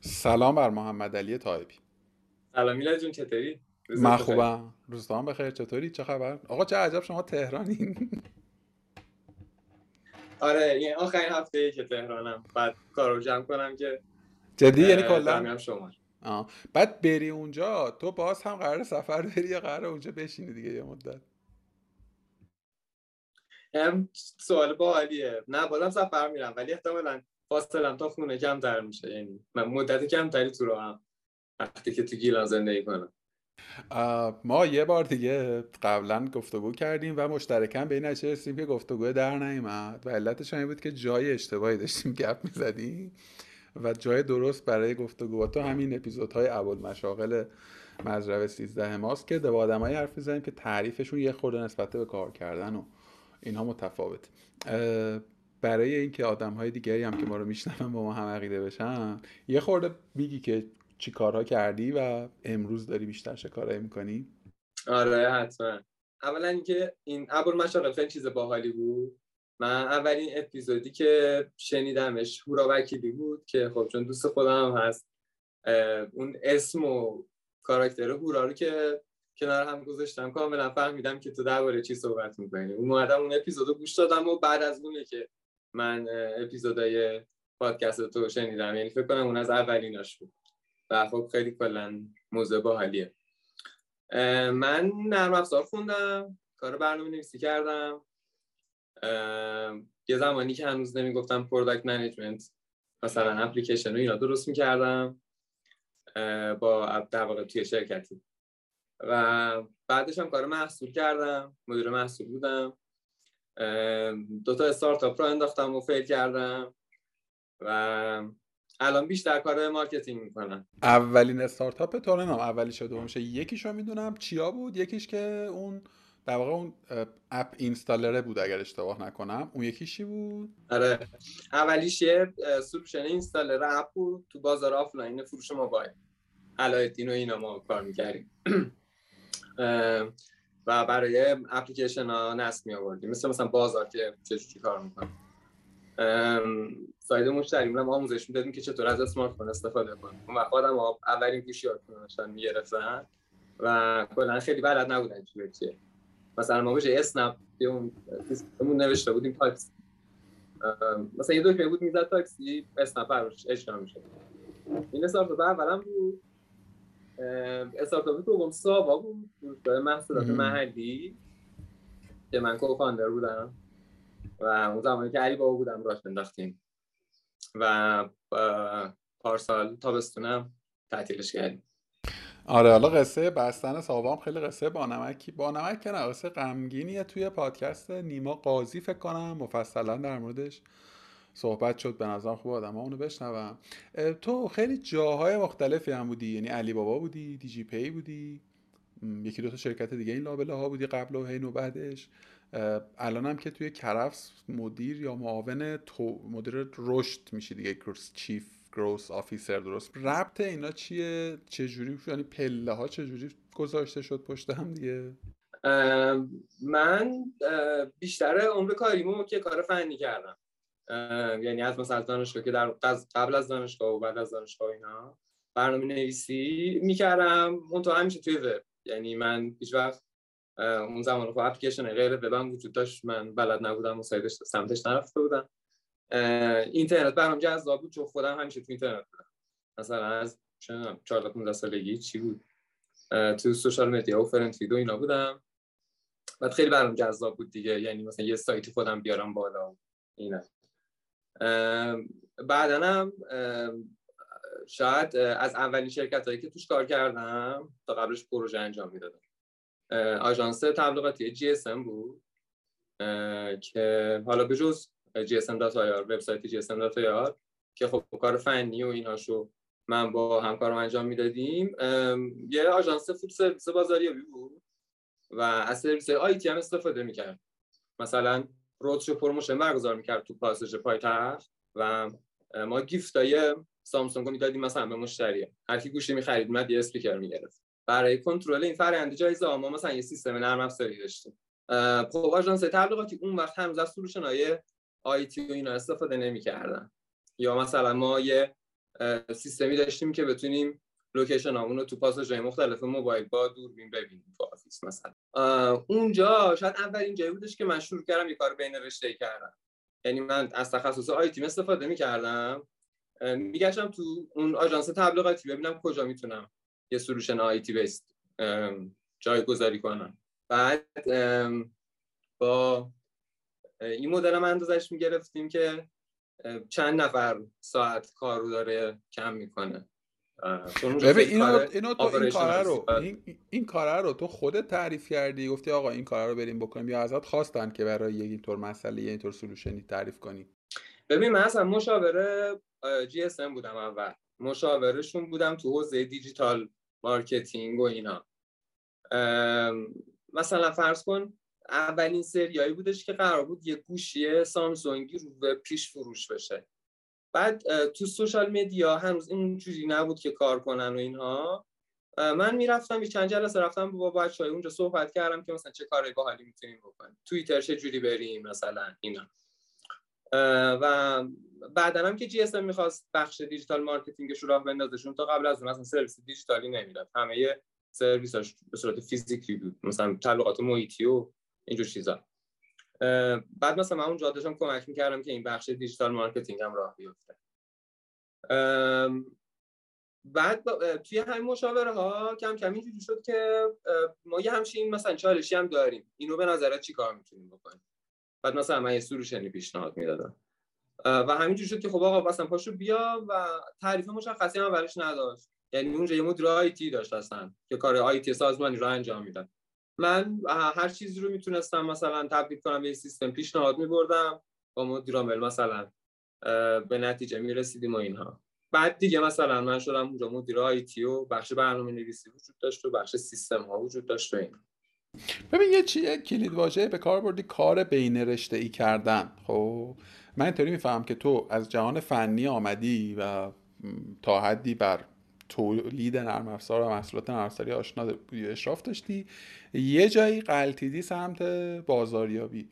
سلام بر محمد علی طایبی. سلام میلاد جون چطوری؟ من خوبم. روزتان بخیر. چطوری؟ چه خبر؟ آقا چه عجب شما تهرانین آره این آخرین هفته که تهرانم. بعد کارو جمع کنم که جدی؟ یعنی کلا؟ شما. بعد بری اونجا تو باز هم قرار سفر بری یا قرار اونجا بشینی دیگه یه مدت؟ هم سوال باحالیه. نه بازم سفر میرم ولی احتمالاً فاصلم تا خونه کمتر میشه. یعنی من مدت کمتری تو راهم وقتی که تو گیلان زندگی کنم. ما یه بار دیگه قبلا گفتگو کردیم و مشترکاً به این نتیجه رسیدیم که گفتگو در نیامد و علتش این بود که جای اشتباهی داشتیم گپ می‌زدیم و جای درست برای گفتگو تو همین اپیزودهای اول مشاغل مزرعه 13 ماست که با آدمایی حرف می‌زنیم که تعریفشون یه خورده نسبت به کار کردن و اینها متفاوت. برای اینکه آدم های دیگری هم که ما رو میشنون با ما هم عقیده بشن یه خورده میگی که چی کارها کردی و امروز داری بیشتر چه کارهایی می‌کنی؟ آره حتما. اولا اینکه این ابر مشاغل خیلی چیز باحالی بود. من اولین اپیزودی که شنیدمش هورا وکیلی بود که خب چون دوست خودم هست اون اسم و کاراکتر هورا رو که کنار هم گذاشتم کاملا فهمیدم که تو درباره چی صحبت می‌کنی. اون اومدم اون اپیزودو گوش دادم و بعد از اونه که من اپیزودای پادکستتو شنیدم. یعنی فکر کنم اون از اولیناش بود. و خب خیلی کلا موضوع باحالیه. من نرم افزار خوندم کار برنامه نویسی کردم. یه زمانی که هنوز نمی‌گفتم product management مثلا اپلیکیشن رو اینا درست می‌کردم با در واقع توی شرکتی. و بعدش هم کار محصول کردم مدیر محصول بودم. دو تا استارتاپ راه انداختم و fail کردم و الان بیشتر کار marketing می‌کنم. اولین استارتاپ تو نمی‌دونم اولی شده میشه. یکیش رو می‌دونم چیا بود؟ یکیش که اون در واقع اون app installer ه بود اگر اشتباه نکنم. اون یکیش چی بود؟ آره. اولیش یه solution installer app بود تو بازار آفلاین فروش موبایل. علاءالدین و اینا ما کار می‌کردیم. و برای اپلیکیشن ها نصب می آوردیم مثل مثلا بازار که چجوری کار می‌کنه. side مشتری هم آموزش می‌دادیم که چطور از smartphone استفاده کنیم. اون وقت آدم اولین گوشی داشتن می‌گرفتن و کلا خیلی بلد نبودن چی چیه. مثلا ما بشه اسنپ اون نوشته بودیم تاکسی. مثلا یه دکمه بود می‌زد تاکسی اسنپ براش اجرا میشه این استارتاپ اولم بود. استارتاپ دوم ساوا بود فروشگاه محصولات محلی که من کوفاندر بودم و اون زمانی که علی بابا بودم راش انداختیم. و پارسال تابستونم تعطیلش کردیم. آره حالا قصه بستن ساوام خیلی قصه با نمکی با نمک که نه قصه غمگینیه توی پادکست نیما قاضی فکر کنم مفصلا در موردش. صحبت شد به نظرم خوب آدم اونو بشنوم تو خیلی جاهای مختلفی هم بودی یعنی علی بابا بودی دی جی پی بودی یکی دو تا شرکت دیگه این لابله ها بودی قبل و هین و بعدش. هم که توی کرفس مدیر یا معاون تو مدیر رشد میشی دیگه چیف گروس آفیسر درست. ربط اینا چیه؟ چجوری؟ یعنی پله ها چجوری گذاشته شد پشت هم دیگه؟ من بیشتر عمر کاریمو که کار فنی کردم. یعنی از مثلا دانشگاه که در قبل از دانشگاه و بعد از دانشگاه اینا برنامه نویسی می‌کردم. اون تو همیشه توی وب. یعنی من هیچ وقت اون زمان خب اپلیکیشن غیر وبم وجود داشت. من بلد نبودم و سمتش نرفته بودم. اینترنت برام جذاب بود چون خودم همیشه تو اینترنت بودم. مثلا از 14 15 سالگی چی بود؟ تو social media و FriendFeed و اینا بودم. بعد خیلی برام جذاب بود دیگه. یعنی مثلا یه سایتی خودم بیارم بالا اینا. بعدا هم شاید از اولین شرکت هایی که توش کار کردم تا قبلش پروژه انجام می‌دادم. آژانس تبلیغاتی GSM بود که حالا به جز GSM داتا وبسایت جی اس داتا که خب کار فنی و ایناشو من با همکارم انجام می‌دادیم. یه آژانس full service بازاریابی بود و از سرویس IT هم استفاده می‌کرد مثلا roadshow promotion برگزار می‌کرد تو پاساژ پایتخت و ما gift ای سامسونگ می‌دادیم مثلا به مشتری. هر کی گوشی می‌خرید اومد یه اسپیکر می‌گرفت. برای کنترل این فرآیند جایزه ما مثلا یه سیستم نرم افزاری داشتیم. خب آژانس تبلیغاتی اون وقت هنوز از solution های IT و اینا استفاده نمی‌کردن. یا مثلا ما یه سیستمی داشتیم که بتونیم location رو تو پاساژهای مختلف موبایل با دوربین ببینیم تو office مثلا. اونجا شاید اولین جایی بودش که من شروع کردم یه کار بین رشته کردم یعنی من از تخصص IT استفاده می‌کردم. میگشتم تو اون آژانس تبلیغاتی ببینم کجا می‌تونم یه solution IT based جایگذاری کنم. بعد با این مدل من اندازش می‌گرفتیم که چند نفر ساعت کار رو داره کم می‌کنه. ببین اینو, اینو تو این کاره رو این, این کاره رو تو خودت تعریف کردی گفتی آقا این کاره رو بریم بکنیم یا ازت خواستن که برای یک اینطور مسئله یا اینطور سلوشنی تعریف کنی؟ ببین من اصلا مشاوره جی اس ام بودم اول. مشاورشون بودم تو حوزه دیجیتال marketing و اینا. مثلا فرض کن اولین سریایی بودش که قرار بود یه گوشی سامسونگی رو پیش فروش بشه. بعد تو social media هنوز اینجوری نبود که کار کنن و اینها. من می‌رفتم یه چند جلسه رفتم با بچه های اونجا صحبت کردم که مثلا چه کاری باحالی می‌تونیم بکنیم. توییتر چه جوری بریم مثلا اینا. و بعدا هم که GSM می‌خواست بخش digital marketing ش رو راه بندازشون تا قبل از اون اصلا سرویس دیجیتالی نمی‌داد. همه سرویساش به صورت فیزیکی بود. مثلا تبلیغات محیطی و اینجور چیزا. بعد مثلا من اونجا داشتم کمک می‌کردم که این بخش digital marketing هم راه بیفته. بعد توی همین مشاوره ها کم کم اینجوری شد که ما یه همچین مثلا چالشی هم داریم. اینو به نظرت چی کار می‌تونیم بکنیم؟ بعد مثلا من یه solution ی پیشنهاد می‌دادم. و همینجوری شد که خب آقا مثلا پاشو بیا و تعریف مشخصی هم اولش نداشت. یعنی اونجا یه مدیر آیتی داشت اصلا که کار آیتی سازمانی رو انجام می‌داد. من هر چیزی رو می‌تونستم مثلا تبدیل کنم به سیستم پیشنهاد میبردم با مدیر عامل مثلا به نتیجه می‌رسیدیم و اینها. بعد دیگه مثلا من شدم اونجا مدیر آیتی و بخش برنامه نویسی وجود داشت و بخش سیستم ها وجود داشت و این ببین یه چیه کلید واژه به کار بردی کار بین رشته ای کردن. خب من اینطوری میفهم که تو از جهان فنی آمدی و تا حدی بر تولید نرم افزار و محصولات نرم افزاری آشنا بودی اشراف داشتی. یه جایی قلتیدی سمت بازاریابی.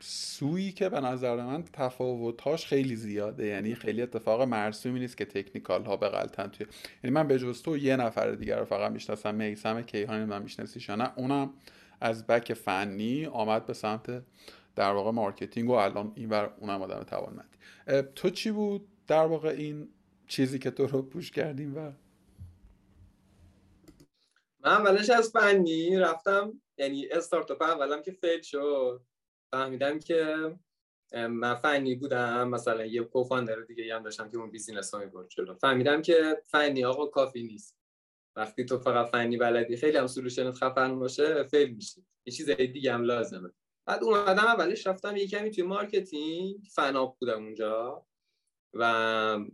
سویی که به نظر من تفاوتاش خیلی زیاده. یعنی خیلی اتفاق مرسومی نیست که تکنیکال ها بغلتن توی یعنی من به جز تو یه نفر دیگر رو فقط می‌شناسم. میسم کیهانی من میشناسیش نه. اونم از بک فنی آمد به سمت در واقع marketing و الان اینور اونم آدم توانمندی. تو چی بود در واقع این چیزی که تو رو push کردیم و من اولش از فنی رفتم یعنی استارتاپ اولم که fail شد فهمیدم که من فنی بودم مثلا یه co-founder دیگه هم داشتم که اون business ها می‌برد جلو. فهمیدم که فنی آقا کافی نیست. وقتی تو فقط فنی بلدی خیلی هم solution ت خفن باشه fail میشی. یه چیز دیگه هم لازمه. بعد اومدم اولش رفتم یه کمی توی marketing فناپ بودم اونجا. و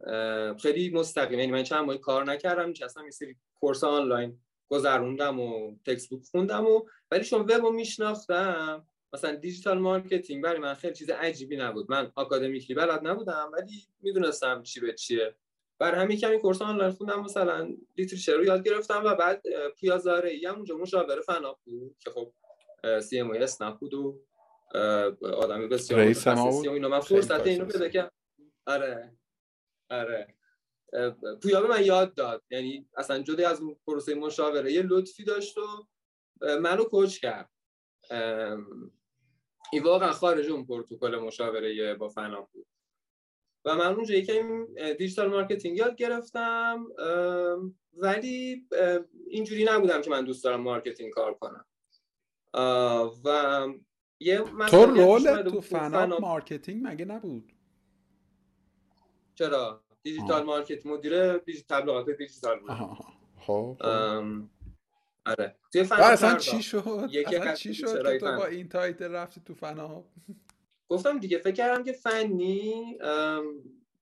خیلی مستقیم یعنی من چند ماه کار نکردم نشستم یه سری course آنلاین گذروندم و textbook خوندم و ولی چون وب رو میشناختم مثلا digital marketing برای من خیلی چیز عجیبی نبود. من academically بلد نبودم ولی می‌دونستم چی به چیه. بر همین کمی course آنلاین خوندم مثلا literature رو یاد گرفتم و بعد پیازاره ای هم اونجا مشاور فنا بود که خب سی ام اس نبود و آدمی بسیار متخصصی و اینا. من فرصت اینو پیدا کردم آره. آره. پویا به من یاد داد. یعنی اصلا جدا از اون پروسه مشاوره یه لطفی داشت و منو کوچ کرد. این واقعا خارج اون پروتکل مشاوره با فنا بود. و من اونجا یکم digital marketing یاد گرفتم ولی اینجوری نبودم که من دوست دارم marketing کار کنم. و یه تو role تو فناپ marketing مگه نبود؟ چرا؟ digital market مدیر تبلیغات دیجیتال بود خب, خب. آره. توی فناپ اصلا چی شد؟ اصلا چی شد که تو با این title رفتی تو فناپ؟ گفتم دیگه فکر کردم که فنی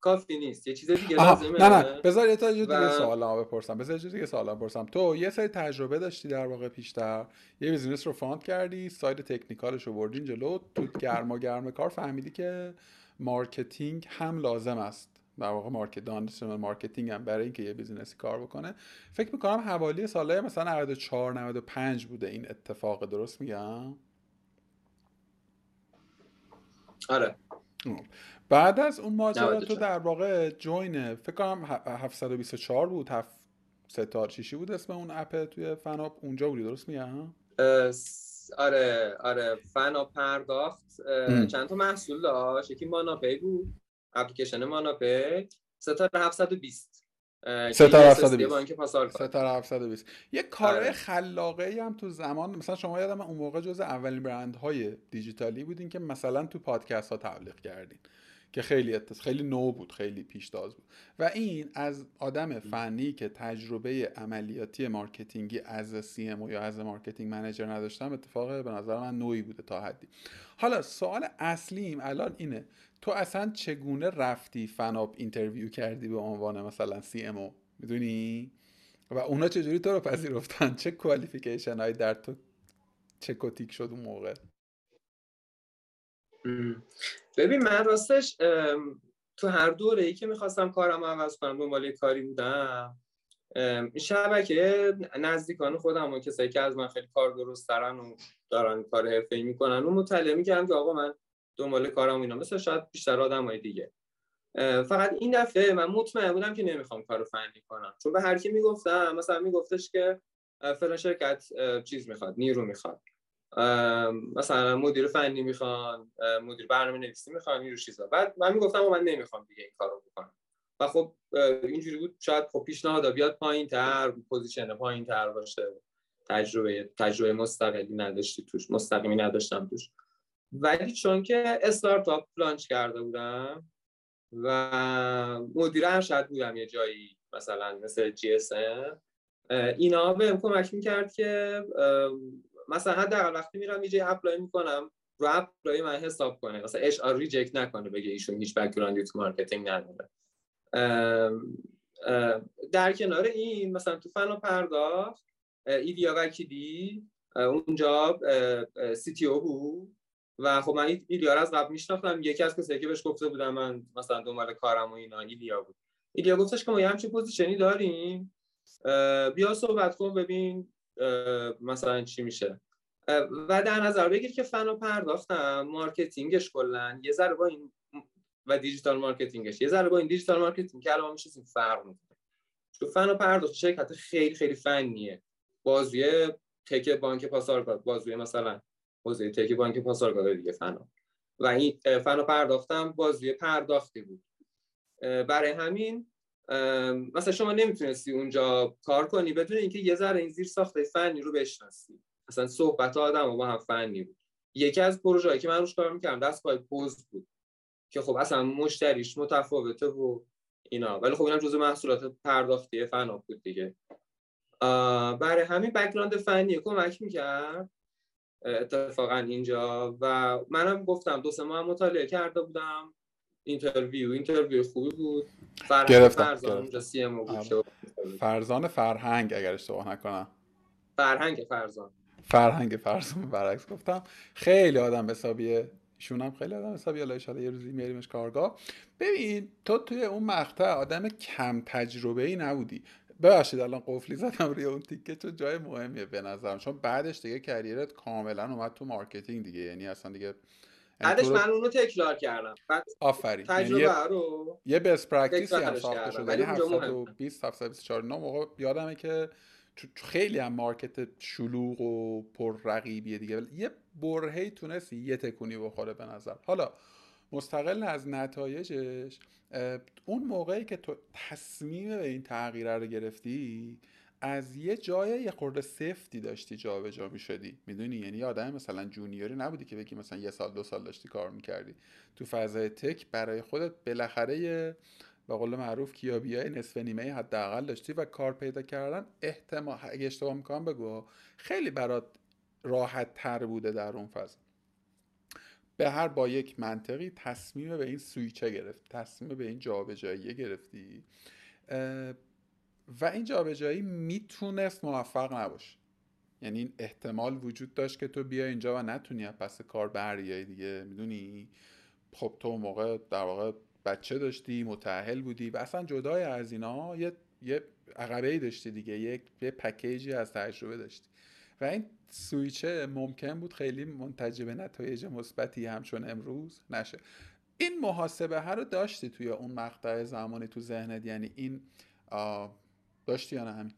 کافی نیست. یه چیز دیگه لازمه نه نه. بذار یه تا دیگه و... سوالا بپرسم. بذار یه دیگه سوالا بپرسم. تو یه سری تجربه داشتی در واقع پیشتر؟ یه business رو found کردی side technical ش رو بردین جلو تو گرما گرم کار فهمیدی که marketing هم لازم است. در واقع market دانش marketing هم برای اینکه یه business ی کار بکنه. فکر می‌کنم حوالی سالهای مثلا 94 95 بوده این اتفاق درست میگم؟ آره. بعد از اون ماجرا تو در واقع جوین فکر کنم 724 بود هفت ستار چیشی بود اسم اون اپ توی فناپ؟ اونجا بودی درست میگم؟ آره آره. فنا پرداخت. چند تا محصول داشت؟ یکی ماناپی بود. اپلیکیشن ماناپی ستاره 720 ستاره 720 ستاره 720 یه کار آره. خلاقه ای هم تو زمان مثلا شما یادم اون موقع جز اولین برندهای دیجیتالی بودین که مثلا تو پادکست ها تبلیغ کردین که خیلی اتس... خیلی نو بود خیلی پیشتاز بود. و این از آدم فنی که تجربه عملیاتی marketing ی از CMO یا از marketing manager نداشتم اتفاق به نظر من نوعی بوده تا حدی. حالا سوال اصلیم الان اینه تو اصلا چگونه رفتی فناپ interview کردی به عنوان مثلا CMO می‌دونی؟ و اونا چجوری تو رو پذیرفتن؟ چه qualification هایی در تو detect شد اون موقع؟ ببین من راستش تو هر دوره ای که می‌خواستم کارم عوض کنم دنبال کاری بودم. شبکه نزدیکان خودم و کسایی که از من خیلی کار درست ترن و دارن کار حرفه ای می‌کنن و مطلع می‌کردم که آقا من دنبال کارم اینا. مثل شاید بیشتر آدم های دیگه فقط این دفعه من مطمئن بودم که نمی‌خوام کارو فنی کنم. چون به هر کی می‌گفتم مثلا میگفتش که فلان شرکت چیز می‌خواد نیرو می‌خواد. مثلا مدیر فنی می‌خوان مدیر برنامه نویسی می‌خوان این چیزا. بعد من می‌گفتم من نمی‌خوام دیگه این کارو بکنم. و خب اینجوری بود. شاید خب پیشنهاد بیاد پایین تر position پایین تر باشه. تجربه تجربه مستقلی نداشتی توش مستقیمی نداشتم توش. ولی چون که استارتاپ launch کرده بودم و مدیر ارشد بودم یه جایی مثلا مثل جی اس اینا بهم کمک می‌کرد که مثلا حداقل وقتی میرم یه apply می‌کنم رو apply من حساب کنه. مثلا HR reject نکنه بگه ایشون هیچ background ی تو marketing نداره. در کنار این مثلا تو فناپ پرداخت ایدیا وکیلی اونجا CTO بود و خب من ایدیا رو از قبل میشناختم. یکی از کسایی که بهش گفته بودم من مثلا دنبال کارم و اینا ایدیا بود. ایدیا گفتش که ما یه همچین position ی داریم. بیا صحبت کن ببین مثلا چی میشه. و در نظر بگیر که فناپ پرداختم. marketing ش کلا. یه ذره با این و digital marketing ش. یه ذره با این digital marketing که الان میشه فرق می‌کنه. تو فناپ پرداخت شرکت خیلی خیلی فنیه. بازوی tech بانک پاسارگاد بازوی مثلا حوزه tech بانک پاسارگاد دیگه فن و این فن و پرداختم بازوی پرداختی بود. برای همین مثلا شما نمی‌تونستی اونجا کار کنی بدون اینکه یه ذره این زیر ساخته فنی رو بشناسی. مثلا صحبت آدم و با هم فنی بود. یکی از پروژه‌ای که من روش کار می‌کردم دست پای پوز بود. که خب اصلا مشتریش متفاوته و اینا. ولی خب اینم جزء محصولات پرداختی فنا بود دیگه. برای همین بک‌گراند فنی کمک می‌کرد. اتفاقا اینجا. و منم گفتم دو سه ماه مطالعه کرده بودم. interview interview خوبی بود. فرهنگ فرزان اونجا CMO بود. فرزان فرهنگ اگر اشتباه نکنم. فرهنگ فرزان. فرهنگ فرزان برعکس گفتم. خیلی آدم حسابیه. ایشون هم خیلی آدم حسابی ایشالا یه روزی میاریمش کارگاه. ببین تو توی اون مقطع آدم کم تجربه ای نبودی. ببخشید الان قفلی زدم روی اون تیکه تو جای مهمیه به نظرم. چون بعدش دیگه career ت کاملا اومد تو marketing دیگه. یعنی اصلا دیگه یعنی بعدش من اونو تکرار کردم. بعد آفرین. یعنی تجربه یه... رو یه best practice ی هم ساخته شده. یعنی 720 724 نه موقع یادمه که خیلی هم market شلوغ و پر رقیبیه دیگه. یه برهه‌ای تونستی یه تکونی بخوره به نظر حالا مستقل از نتایجش اون موقعی که تو تصمیم به این تغییر رو گرفتی از یه جای یه خورده سفتی داشتی جابجا جا می‌شدی. می‌دونی؟ یعنی آدم مثلا junior ی نبودی که بگی مثلا یه سال دو سال داشتی کار می‌کردی. تو فضای تک برای خودت بالاخره یه به قول معروف کیابیای نصف نیمه حداقل داشتی و کار پیدا کردن احتمال اگه اشتباه می‌کنم بگو خیلی برات راحت تر بوده در اون فضا به هر با یک منطقی تصمیم به این سویچه گرفت تصمیم به این جابجایی گرفتی. و این جابجایی می‌تونست موفق نباشه. یعنی این احتمال وجود داشت که تو بیا اینجا و نتونی پس کار بریایی دیگه می‌دونی؟ خب تو موقع در واقع بچه داشتی متعهل بودی و اصلا جدای از اینا یه یه عقبه داشتی دیگه یک یه پکیجی از تجربه داشتی. و این سویچه ممکن بود خیلی منتج به نتایج مثبتی همچون امروز نشه. این محاسبه ها رو داشتی توی اون مقطع زمانی تو ذهنت؟ یعنی این داشتی یا نه همین؟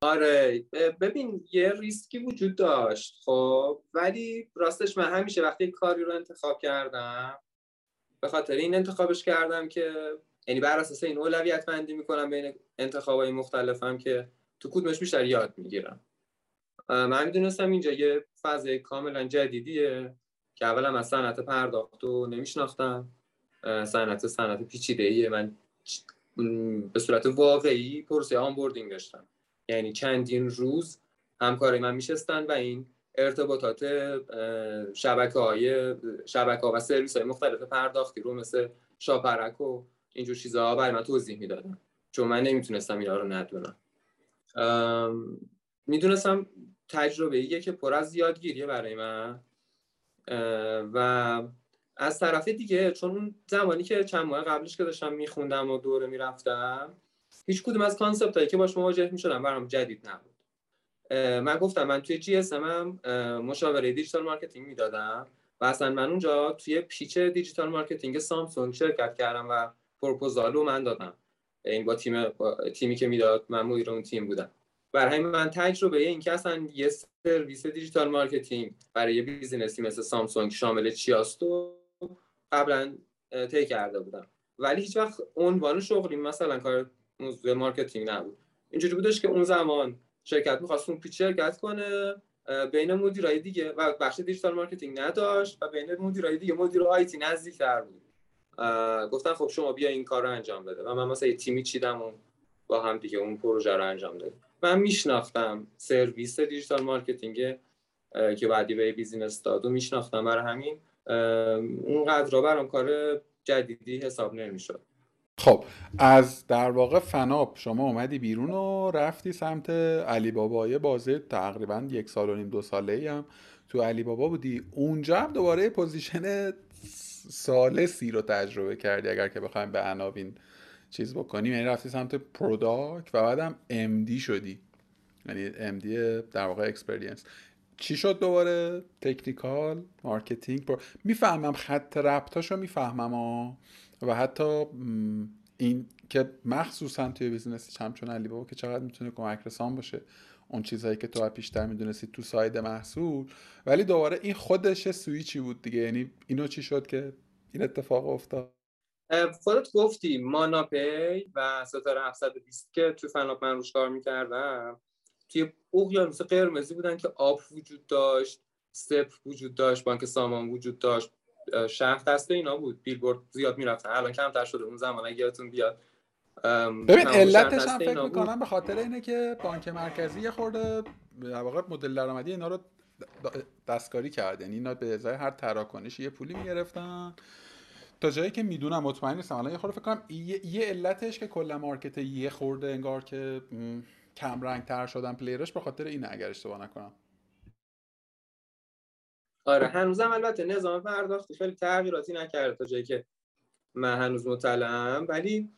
آره ببین یه ریسکی وجود داشت خب؟ ولی راستش من همیشه وقتی کاری رو انتخاب کردم به خاطر این انتخابش کردم که یعنی بر اساس این اولویت بندی می‌کنم بین انتخابای مختلفم که تو کدومش بیشتر یاد می‌گیرم. من می‌دونستم اینجا یه فاز کاملا جدیدیه که اولا از صنعت پرداخت رو نمیشناختم. صنعت صنعت پیچیده ایه من به صورت واقعی پروسه آنبوردینگ داشتم. یعنی چندین روز همکاری من میشستن و این ارتباطات شبکه های شبکه ها و سرویس های مختلف پرداختی رو مثل شاپرک و اینجور چیزها برای من توضیح می‌دادم چون من نمی‌تونستم اینا رو ندونم. می‌دونستم تجربه ایه که پر از یادگیریه برای من. و از طرف دیگه چون اون زمانی که چند ماه قبلش که داشتم میخوندم و دوره می‌رفتم هیچ کدوم از concept هایی که باش مواجه می‌شدم برام جدید نبود. من گفتم من توی جی اس هم مشاوره digital marketing می‌دادم و اصلا من اونجا توی pitch digital marketing سامسونگ شرکت کردم و پروپوزال رو من دادم. این با تیم تیمی که می‌داد من مدیر اون تیم بودم. برای من تجربه این که اصلا یه سرویس digital marketing برای یه business ی مثل سامسونگ شامل چیاستو قبلا طی کرده بودم. ولی هیچ وقت عنوان شغلی مثلا کار موضوع marketing نبود. اینجوری بودش که اون زمان شرکت می‌خواست اون pitch شرکت کنه بین مدیرای دیگه و بخش digital marketing نداشت و بین مدیرای دیگه مدیر IT نزدیکتر بود. گفتن خب شما بیا این کار رو انجام بده. و من مثلا یه تیمی چیدم و با هم دیگه اون پروژه رو انجام دادم من میشناختم سرویس digital marketing که بعدی به business داد و میشناختم برای همین. اونقدر برام کار جدیدی حساب نمی‌شد. خب از در واقع فناپ شما اومدی بیرون و رفتی سمت علی بابا یه بازه تقریبا یک سال و نیم دو ساله ای هم تو علی بابا بودی. اونجا هم دوباره پوزیشن سالسی رو تجربه کردی اگر که بخوایم به عناوین چیز بکنیم. یعنی رفتی سمت product و بعدم امدی شدی. یعنی امدی در واقع experience چی شد دوباره؟ technical marketing پر... می‌فهمم خط ربطاشو می‌فهمم و حتی این که مخصوصا توی business همچون علی بابا که چقدر می‌تونه کمک رسان باشه. اون چیزهایی که تو پیشتر می‌دونستی تو side محصول. ولی دوباره این خودش سویچی بود دیگه. یعنی اینو چی شد که این اتفاق افتاد؟ خودت گفتی ماناپی و ستاره 720 که تو فناپ من روش کار می‌کردم. توی اقیانوس قرمزی بودن که آب وجود داشت سپ وجود داشت بانک سامان وجود داشت. شهر دسته اینا بود. بیلبورد زیاد می‌رفتن الان کمتر شده. اون زمان اگه یادتون بیاد. ببین علتش هم فکر می‌کنم به خاطر اینه که بانک مرکزی یه خورده در واقع مدل درآمدی اینا رو دستکاری کرد یعنی اینا به ازای هر تراکنشی یه پولی می‌گرفتن. تا جایی که می‌دونم مطمئن نیستم. الان یه خورده فکر کنم یه, علتش که کل مارکت یه خورده انگار که کم رنگ تر شدن پلیرش به خاطر اینه اگر اشتباه نکنم. آره هنوزم البته نظام پرداختی خیلی تغییراتی نکرده تا جایی که من هنوز مطلعم. ولی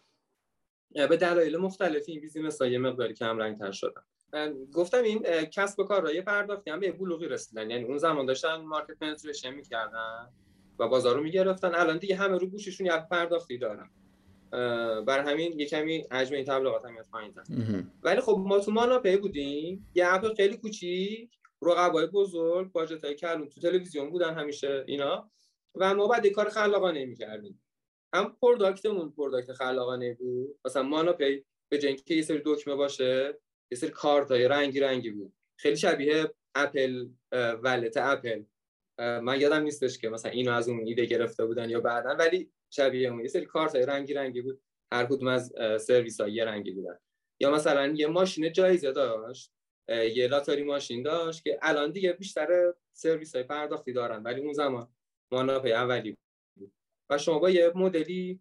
به دلایل مختلفی این business یه مقداری کم رنگ تر شدن گفتم این کسب و کارهای پرداختی هم به بلوغی رسیدن. یعنی اون زمان داشتن market penetration می‌کردن. و بازار رو می‌گرفتن. الان دیگه همه رو گوشیشون یه پرداختی دارن. بر همین یه کمی حجم این تبلیغات هم پایین ولی خب ما تو مانا پی بودیم. یه app خیلی کوچیک رقبای بزرگ budget های کلون تو تلویزیون بودن همیشه اینا. و ما باید کار خلاقانه می‌کردیم. هم product مون product خلاقانه بود. مثلا مانا پی به جای اینکه یه سری دکمه باشه یه سری کارت های رنگی رنگی بود. خیلی شبیه Apple Wallet اپل. من یادم نیستش که مثلا اینو از اون ایده گرفته بودن یا بعدا ولی شبیه اون یه سری کارت های رنگی رنگی بود. هر کدوم از سرویس ها یه رنگی بودن. یا مثلا یه ماشین جایزه داشت یه لاتاری ماشین داشت که الان دیگه بیشتر سرویس های پرداختی دارن ولی اون زمان ماناپی اولی بود. و شما با یه مدلی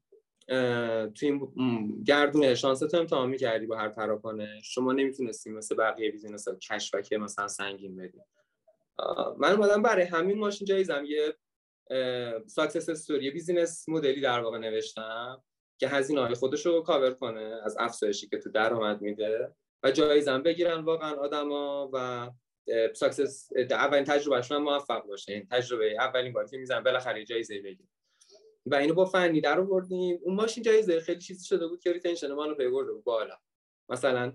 توی این گردون شانست امتحان می‌کردی با هر تراکنش شما نمی‌تونستی مثل بقیه business ها مثلا سنگین بدی. من اومدم برای همین ماشین جایزم یه success story business model ی در واقع نوشتم که هزینه های خودش رو کاور کنه از افزایشی که تو درآمد میده. و جایزم بگیرن واقعا آدما و success اولین تجربهشون موفق باشه. این تجربه اولین باری که می‌زنن بالاخره جایزه بگیرن و اینو با فنی در آوردیم. اون ماشین جایزه خیلی چیزی شده بود که retention ما رو برده بود بالا. مثلا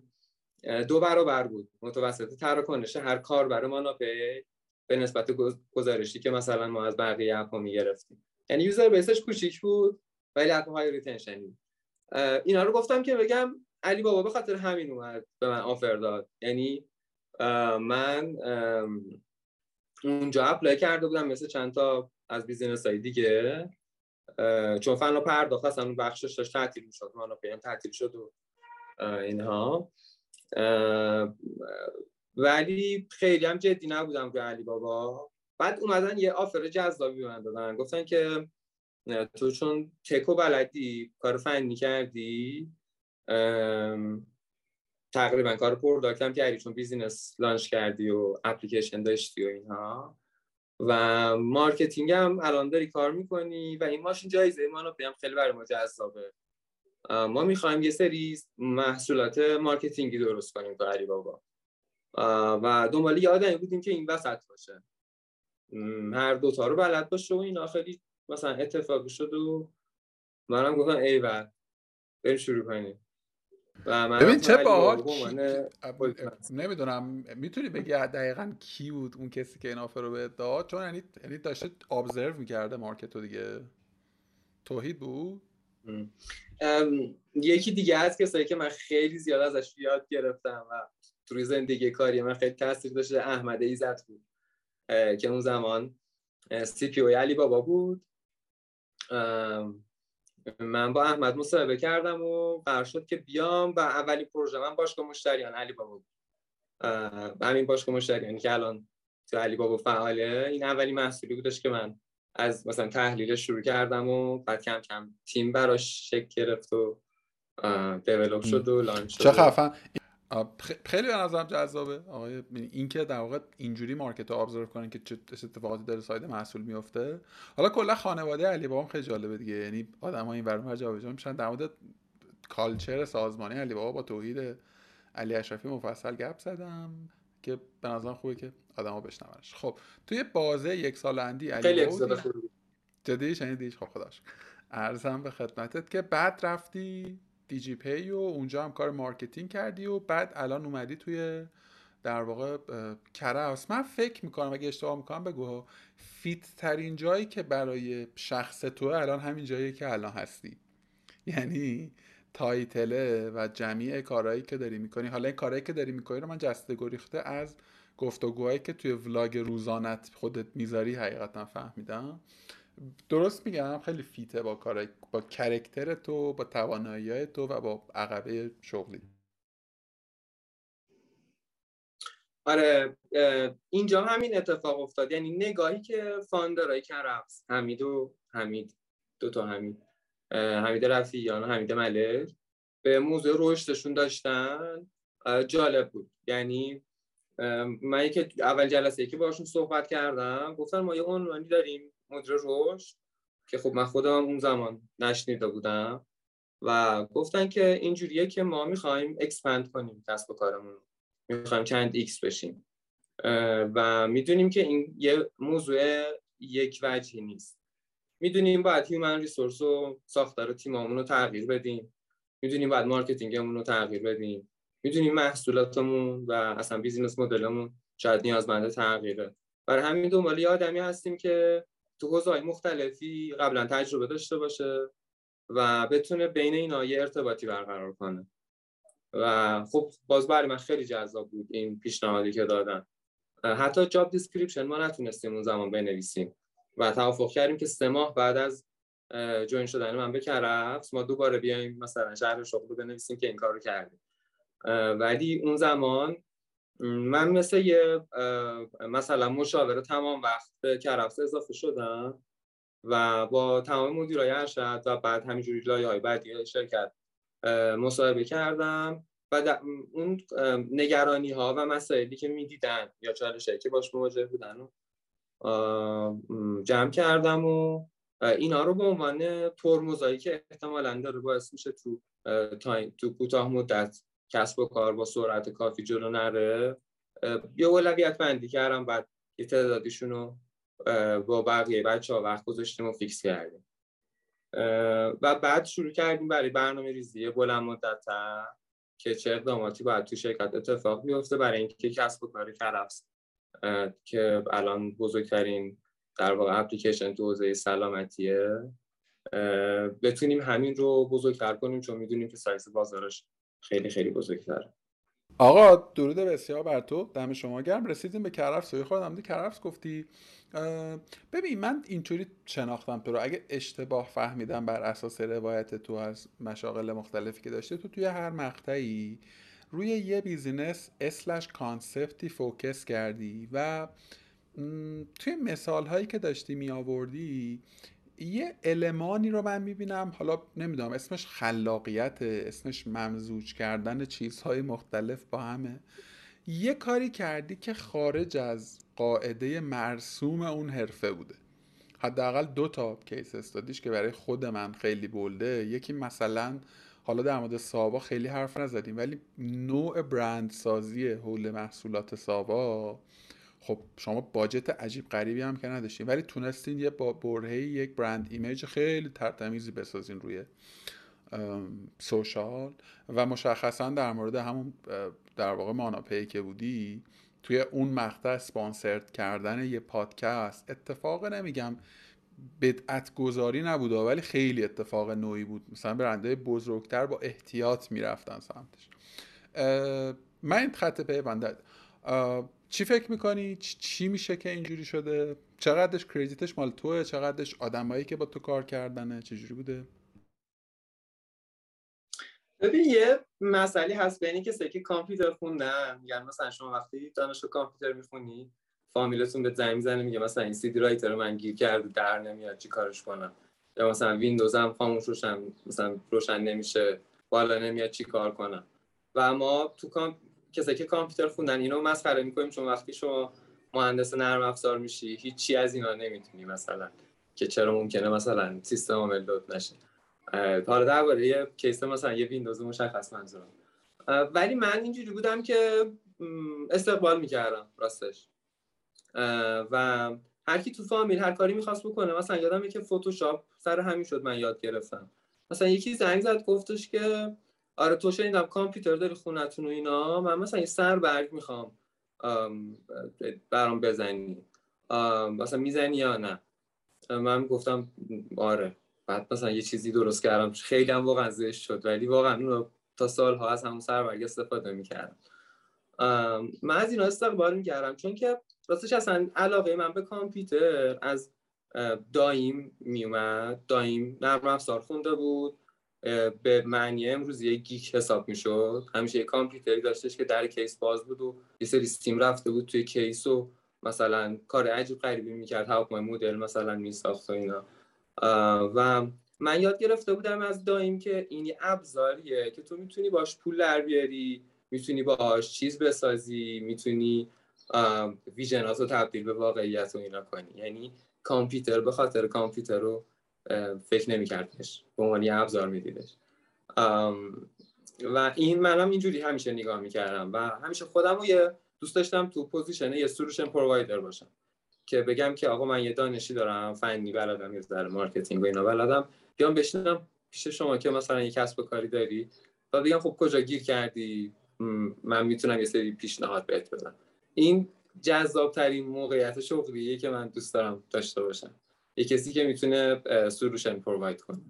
دو برابر بود. متوسط تراکنش هر کاربر ماناپی به نسبت گزارشی که مثلا ما از بقیه app می‌گرفتیم. یعنی user base ش کوچیک بود ولی app های retention ی اینا رو گفتم که بگم علی بابا به خاطر همین اومد به من offer داد. یعنی من اونجا apply کرده بودم مثل چند تا از business های دیگه. چون فنا پرداخت اصلا اون بخشش داشت تعطیل می‌شد مانا پی هم تعطیل شد و اینها. ولی خیلی هم جدی نبودم به علی بابا. بعد اومدن یه offer جذابی من دادن. گفتن که تو چون tech و بلدی کار فنی کردی تقریبا کار product کردی چون business launch کردی و اپلیکیشن داشتی و اینها و marketing هم الان داری کار می‌کنی و این ماشین جایزه ما رو خیلی برای ما جذابه. ما می‌خوایم یه سری محصولات marketing ی درست کنیم تو علی بابا. و دنبال یه آدمی بودیم که این وسط باشه. هر دوتا رو بلد باشه و این خیلی مثلا اتفاقی شد و منم گفتم ای بریم شروع کنیم. ببین چه با نمی‌دونم می‌تونی بگی دقیقا کی بود اون کسی که این آفر رو به داد؟ چون یعنی یعنی داشته ابزرو می‌کرده مارکت رو دیگه. توحید بود؟ یکی دیگه از کسایی که من خیلی زیاد ازش یاد گرفتم و توی زندگی کاری من خیلی تاثیر داشته احمد ایزت بود که اون زمان سی پی علی بابا بود. من با احمد مصاحبه کردم و قرار شد که بیام و اولی پروژه من باشگاه مشتریان علی بابا بود. همین باشگاه مشتریانی که الان تو علی بابا فعاله این اولی محصولی بودش که من از مثلا تحلیل شروع کردم و بعد کم کم تیم براش شکل گرفت و develop شد و launch شد. چه خفن. خیلی به نظرم جذابه. آقای این که در واقع اینجوری market رو observe کنن که چه اتفاقاتی داره side محصول میفته. حالا کلا خانواده علی بابا خیلی جالبه دیگه. یعنی آدم ها این ور جابجا میشن. در مورد culture سازمانی علی بابا با توحید علی اشرفی مفصل گپ زدم که به نظرم خوبه که آدما بشنونش. خب توی بازه یک سال اندی علی بابا جدی؟ شنیدیش خب خداش. عرضم به خدمتت که بعد رفتی دیجی پی و اونجا هم کار marketing کردی و بعد الان اومدی توی در واقع کرفس من فکر می‌کنم اگه اشتباه می‌کنم بگو. fit ترین جایی که برای شخص تو الان همین جایی که الان هستی. یعنی title ه و جمعی کارهایی که داری می‌کنی. حالا این کارهایی که داری می‌کنی رو من جسته گریخته از گفتگوهایی که توی vlog روزانت خودت می‌ذاری حقیقتا فهمیدم. درست میگم خیلی fit ه با کار با character تو با توانایی تو و با عقبه شغلی. آره اینجا همین اتفاق افتاد. یعنی نگاهی که founder ای کرفس حمید و حمید دو تا حمید. حمید رفیعیان و حمید ملک به موضوع رشدشون داشتن. جالب بود. یعنی من که اول جلسه که باشون صحبت کردم. گفتن ما یه عنوانی داریم. مدیر رشد که خب من خودم اون زمان نشنیده بودم و گفتن که اینجوریه که ما می‌خوایم expand کنیم کسب و کارمون. می‌خوایم چند X بشیم. و می‌دونیم که این یه موضوع یک وجهی نیست. می‌دونیم باید human resource و ساختار تیممون رو تغییر بدیم. می‌دونیم باید marketing مون رو تغییر بدیم. می‌دونیم محصولاتمون و اصلا business model مون شاید نیازمند تغییره. برای همین دنبال یه آدمی هستیم که تو حوزه‌های مختلفی قبلا تجربه داشته باشه و بتونه بین اینا یه ارتباطی برقرار کنه. و خب باز برای من خیلی جذاب بود این پیشنهادی که دادن. حتی job description ما نتونستیم اون زمان بنویسیم و توافق کردیم که سه ماه بعد از join شدن من به کرفس ما دوباره بیایم مثلا شرح شغل رو بنویسیم که این کار رو کردیم ولی اون زمان من مثل یه مثلا مشاوره تمام وقت به کرفس اضافه شدم و با تمام مدیرای ارشد و بعد همینجوری لایه های بعدی شرکت مصاحبه کردم و اون نگرانی ها و مسائلی که می‌دیدن یا چالش که باش مواجه بودن و جمع کردم و اینا رو به عنوان ترمزایی که احتمالا داره باعث میشه تو تو کوتاه مدت کسب و کار با سرعت کافی جلو نره. یه اولویت بندی کردم بعد یه تعدادیشون رو با بقیه بچه ها وقت گذاشتیم و فیکس کردیم. و بعد شروع کردیم برای برنامه ریزی. بلند مدت که چه اقداماتی باید تو شرکت اتفاق بیفته برای اینکه کسب و کار کرفس که الان بزرگترین در واقع اپلیکیشن تو حوزه سلامتیه. بتونیم همین رو بزرگتر کنیم چون می‌دونیم که سایز بازارش خیلی خیلی بزرگتره. آقا درود بسیار بر تو. دم شما گرم. رسیدیم به کرفس و خودم. کرفس گفتی ببین من اینطوری شناختم تو رو. اگه اشتباه فهمیدم بر اساس روایت تو از مشاغل مختلفی که داشته تو توی هر مقطعی روی یه business slash concept ی focus کردی و توی مثال هایی که داشتی می آوردی یه المانی رو من می‌بینم. حالا نمی‌دونم اسمش خلاقیت اسمش ممزوج کردن چیزهای مختلف با همه. یه کاری کردی که خارج از قاعده مرسوم اون حرفه بوده. حداقل دو تا کیس استادیش که برای خود من خیلی بلده یکی مثلا حالا در مورد ساوا خیلی حرف نزدیم ولی نوع برند سازی حول محصولات ساوا خب شما باجت عجیب غریبی هم که نداشتین. ولی تونستین یه با برهه یک برند ایمیج خیلی ترتمیزی بسازین روی سوشال و مشخصا در مورد همون در واقع ماناپی که بودی توی اون مقطع سپانسرد کردن یه پادکست اتفاق نمیگم بدعت گذاری نبوده ولی خیلی اتفاق نوعی بود. مثلا برنده بزرگتر با احتیاط می‌رفتن سمتش. من این خط پیونده چی فکر می‌کنی؟ چی میشه که اینجوری شده؟ چقدرش credit ش مال توه؟ چقدرش آدمایی که با تو کار کردنه؟ چجوری بوده؟ ببین یه مسئله هست بین اینایی که کامپیوتر خوندن. میگن مثلا شما وقتی دانشگاه کامپیوتر می‌خونی فامیلتون به زنگ می‌زنه میگه مثلا این CD writer من گیر کرد در نمیاد چی کارش کنم. یا مثلا ویندوز هم خاموش روشن مثلا روشن نمیشه بالا نمیاد چی کار کنم. و ما تو کام... کسایی که کامپیوتر خوندن اینو مسخره می‌کنیم چون وقتی شما مهندس نرم افزار میشی هیچی از اینا نمی‌تونی مثلا که چرا ممکنه مثلا سیستم عامل نشه. حالا درباره یه case مثلا یه ویندوز مشخص منظورم. ولی من اینجوری بودم که استقبال می‌کردم راستش. و هر کی تو فامیل هر کاری می‌خواست بکنه مثلا یادم که فتوشاپ سر همین شد من یاد گرفتم. مثلا یکی زنگ زد گفتش که آره تو شنیدم کامپیوتر داری خونتون و اینا. من مثلا یه سر برگ می‌خوام برام بزنی. مثلا می‌زنی یا نه؟ من گفتم آره. بعد مثلا یه چیزی درست کردم. خیلی هم واقعا زشت شد ولی واقعا اون تا سالها از همون سربرگ استفاده می‌کردم. من از اینا استقبال می‌کردم. چون که راستش اصلا علاقه من به کامپیوتر از داییم میومد. داییم نرم افزار خونده بود. به معنی امروز یه geek حساب می‌شد. همیشه یه کامپیوتری داشتش که در case باز بود و یه سری سیم رفته بود توی case و مثلا کار عجیب غریبی می‌کرد هواپیمای مدل مثلا میساخت و اینا. و من یاد گرفته بودم از داییم که این یه ابزاریه که تو می‌تونی باش پول در بیاری می‌تونی باش چیز بسازی می‌تونی vision ات رو تبدیل به واقعیت و اینا کنی. یعنی کامپیوتر به خاطر کامپیوتر رو فکر نمیکردش. به عنوان یه ابزار میدیدش. و این منم اینجوری همیشه نگاه می‌کردم و همیشه خودم رو یه دوست داشتم تو position یه solution provider باشم. که بگم که آقا من یه دانشی دارم فنی بلدم یه ذره marketing و اینا بلدم. بیام بشینم پیش شما که مثلا یه کسب و کاری داری و بگم خب کجا گیر کردی؟ من می‌تونم یه سری پیشنهاد بهت بدم. این جذاب ترین موقعیت شغلیه که من دوست دارم داشته باشم. یه کسی که می‌تونه solution provide کنه.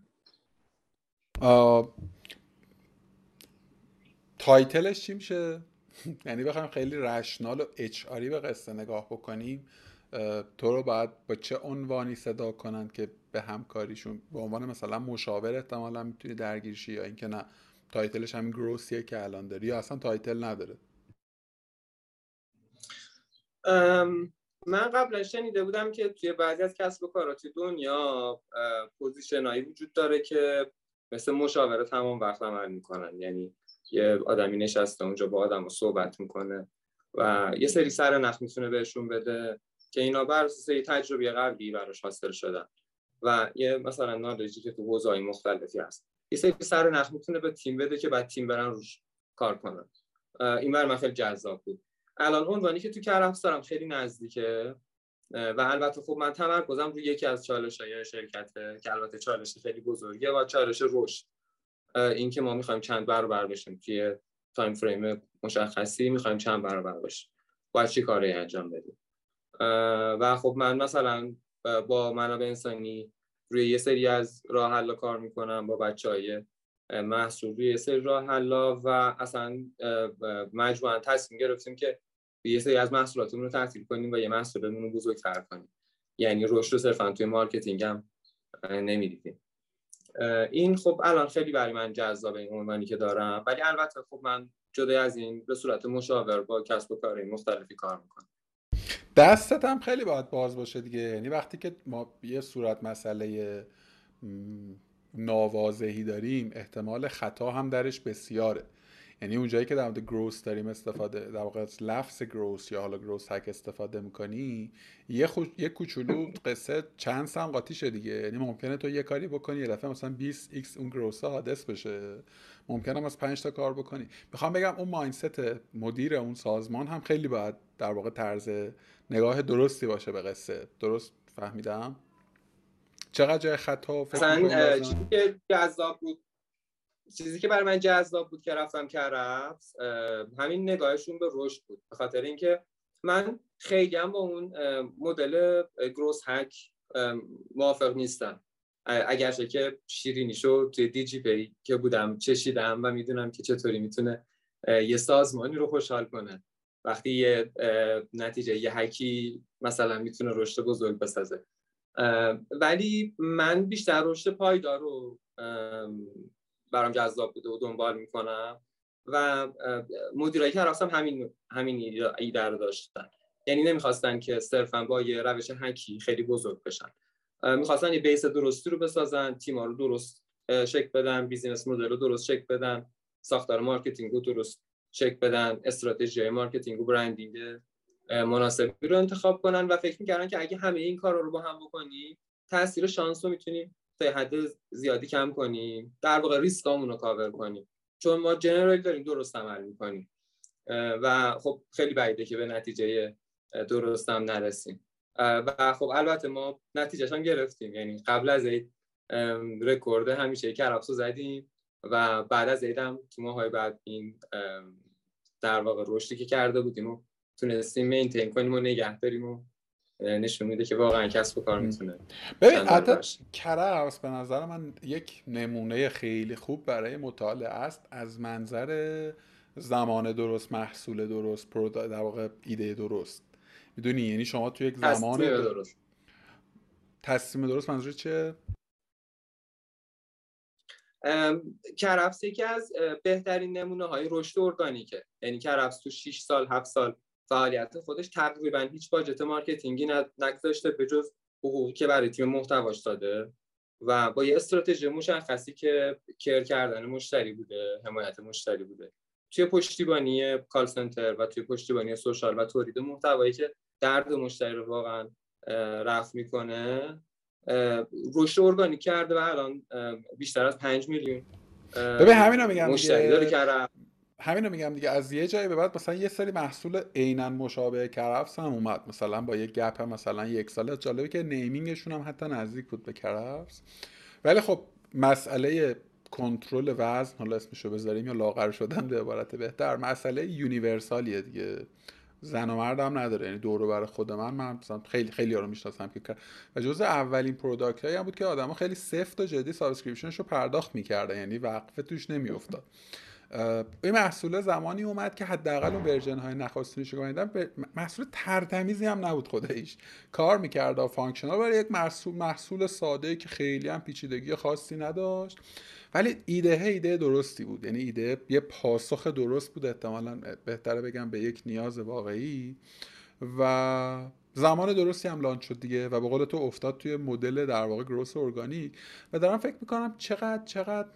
title ش چی میشه؟ یعنی بخوایم خیلی rational و HR به قصه نگاه بکنیم. تو رو باید با چه عنوانی صدا کنند که به همکاریشون به عنوان مثلا مشاور احتمالا می‌تونی درگیرشی یا اینکه نه title ش همین growth ایه که الان داری یا اصلا title نداره؟ من قبلا شنیده بودم که توی بعضی از کسب و کارات دنیا position ایی وجود داره که مثل مشاوره تمام وقت عمل می‌کنن. یعنی یه آدمی نشسته اونجا با آدم صحبت می‌کنه و یه سری سر نخ می‌تونه بهشون بده که اینا بر اساس تجربه قبلی براش حاصل شدن. و یه مثلا نالجی که تو حوزه‌های مختلفی هست. یه سری سر نخ می‌تونه به تیم بده که بعد تیم برن روش کار کنن. این بر من خیلی جذاب بود. الان عنوانی که تو کرفس دارم خیلی نزدیکه و البته خب من تمرکزم روی یکی از چالش های شرکت که البته چالش خیلی بزرگه و چالش رشد. این که ما می‌خوایم چند برابر بشیم توی تایم فریم مشخصی می‌خوایم چند برابر بشیم باید چی کاری انجام بدیم؟ و خب من مثلا با منابع انسانی روی یه سری از راه حل کار می‌کنم با بچه های محصول روی یه سری راه حلا و اصلا مجموعا تصمیم گرفتیم که یه سری از محصولاتمون رو تعطیل کنیم و یه محصولمون رو بزرگتر کنیم. یعنی رشد رو صرفا توی marketing هم نمی‌دیدیم. این خب الان خیلی برای من جذابه این عنوانی که دارم ولی البته خب من جدا از این به صورت مشاور با کسب و کار مختلفی کار می‌کنم. دستت هم خیلی باید باز باشه دیگه. یعنی وقتی که ما یه صورت مسئله ناواضحی داریم احتمال خطا هم درش بسیاره. یعنی اونجایی که در مورد گروس داریم استفاده در واقع لفظ گروس یا حالا گروس هک استفاده می‌کنی یه, خوش... یه کوچولو قصه چند سم قاطیشه دیگه. یعنی ممکنه تو یه کاری بکنی یه دفعه مثلا 20 x اون گروس حادث بشه. ممکنه هم از 5 تا کار بکنی. می‌خوام بگم اون مایندست مدیر اون سازمان هم خیلی باید در واقع طرز نگاه درستی باشه به قصه. درست فهمیدم؟ چقدر جای خطا فکر چیزی که جذاب بود چیزی که برای من جذاب بود که رفتم کرفس همین نگاهشون به رشد بود به خاطر اینکه من خیلی هم با اون مدل گروس هک موافق نیستم. اگرچه که شیرینی شو توی دی جی پی که بودم چشیدم و می‌دونم که چطوری می‌تونه یه سازمانی رو خوشحال کنه. وقتی یه نتیجه یه هکی مثلا می‌تونه رشد بزرگ بسازه. ولی من بیشتر رشد پایدار رو برام جذاب بوده و دنبال می‌کنم و مدیرایی که رفتم همین همین ایده رو داشتن. یعنی نمی‌خواستن که صرفا با یه روش هکی خیلی بزرگ بشن. می‌خواستن یه بیس درستی رو بسازن تیما رو درست شکل بدن business model رو درست شکل بدن ساختار marketing رو درست شکل بدن استراتژی marketing و branding مناسبی رو انتخاب کنن و فکر می‌کردن که اگه همه این کارا رو با هم بکنیم تاثیر شانس رو می‌تونیم تا حد زیادی کم کنیم. در واقع ریسکامون رو کاور کنیم. چون ما generally داریم درست عمل می‌کنیم. و خب خیلی بعیده که به نتیجه درست هم نرسیم. و خب البته ما نتیجهش هم گرفتیم. یعنی قبل از عید رکورد همیشه کرفسو زدیم و بعد از عید هم تو ماهای بعد این در واقع رشدی که کرده بودیم و تونستیم مینتین کنیم و نگه داریم و نشون میده که واقعا کسب و کار می‌تونه ببین حتی کرفس به نظر من یک نمونه خیلی خوب برای مطالعه است. از منظر زمان درست محصول درست در واقع ایده درست. می‌دونی؟ یعنی شما تو یک زمان درست. تصمیم درست منظور چه کرفس یکی از بهترین نمونه های رشد ارگانیکه. یعنی کرفس تو 6 سال 7 سال فعالیت خودش تقریبا هیچ budget marketing ی نگذاشته به جز حقوقی که برای تیم محتواش داده و با یه استراتژی مشخصی که care کردن مشتری بوده حمایت مشتری بوده. توی پشتیبانی call center و توی پشتیبانی social و تولید محتوایی که درد مشتری رو واقعا رفت می‌کنه رشد ارگانیک کرده و الان بیشتر از 5 میلیون ببین همین میگم مشتری داره کرده همین میگم دیگه از یه جایی به بعد مثلا یه سری محصول عینا مشابه کرفس هم اومد. مثلا با یه گپ مثلا یک سال. جالبه که نیمینگشون هم حتی نزدیک بود به کرفس. ولی خب مسئله کنترل وزن حالا اسمشو بذاریم یا لاغر شدن به عبارت بهتر مسئله یونیورسالیه دیگه. زن و مرد هم نداره. یعنی دور بر خود من من مثلا خیلی خیلی رو می‌شناسم که و جزء اولین product هایی هم بود که آدما خیلی سفت و جدی subscription ش رو پرداخت می‌کردن. یعنی وقفه توش نمیافتاد. این محصول زمانی اومد که حداقل اون version های نخستینش رو محصول ترتمیزی هم نبود خودش. کار می‌کرد و functional برای یک محصول محصول ساده که خیلی هم پیچیدگی خاصی نداشت. ولی ایده ایده درستی بود. یعنی ایده یه پاسخ درست بود. احتمالا بهتره بگم به یک نیاز واقعی. و زمان درستی هم لانچ شد دیگه و به قول تو افتاد توی مدل در واقع گروس ارگانیک و دارم فکر می‌کنم چقدر چقدر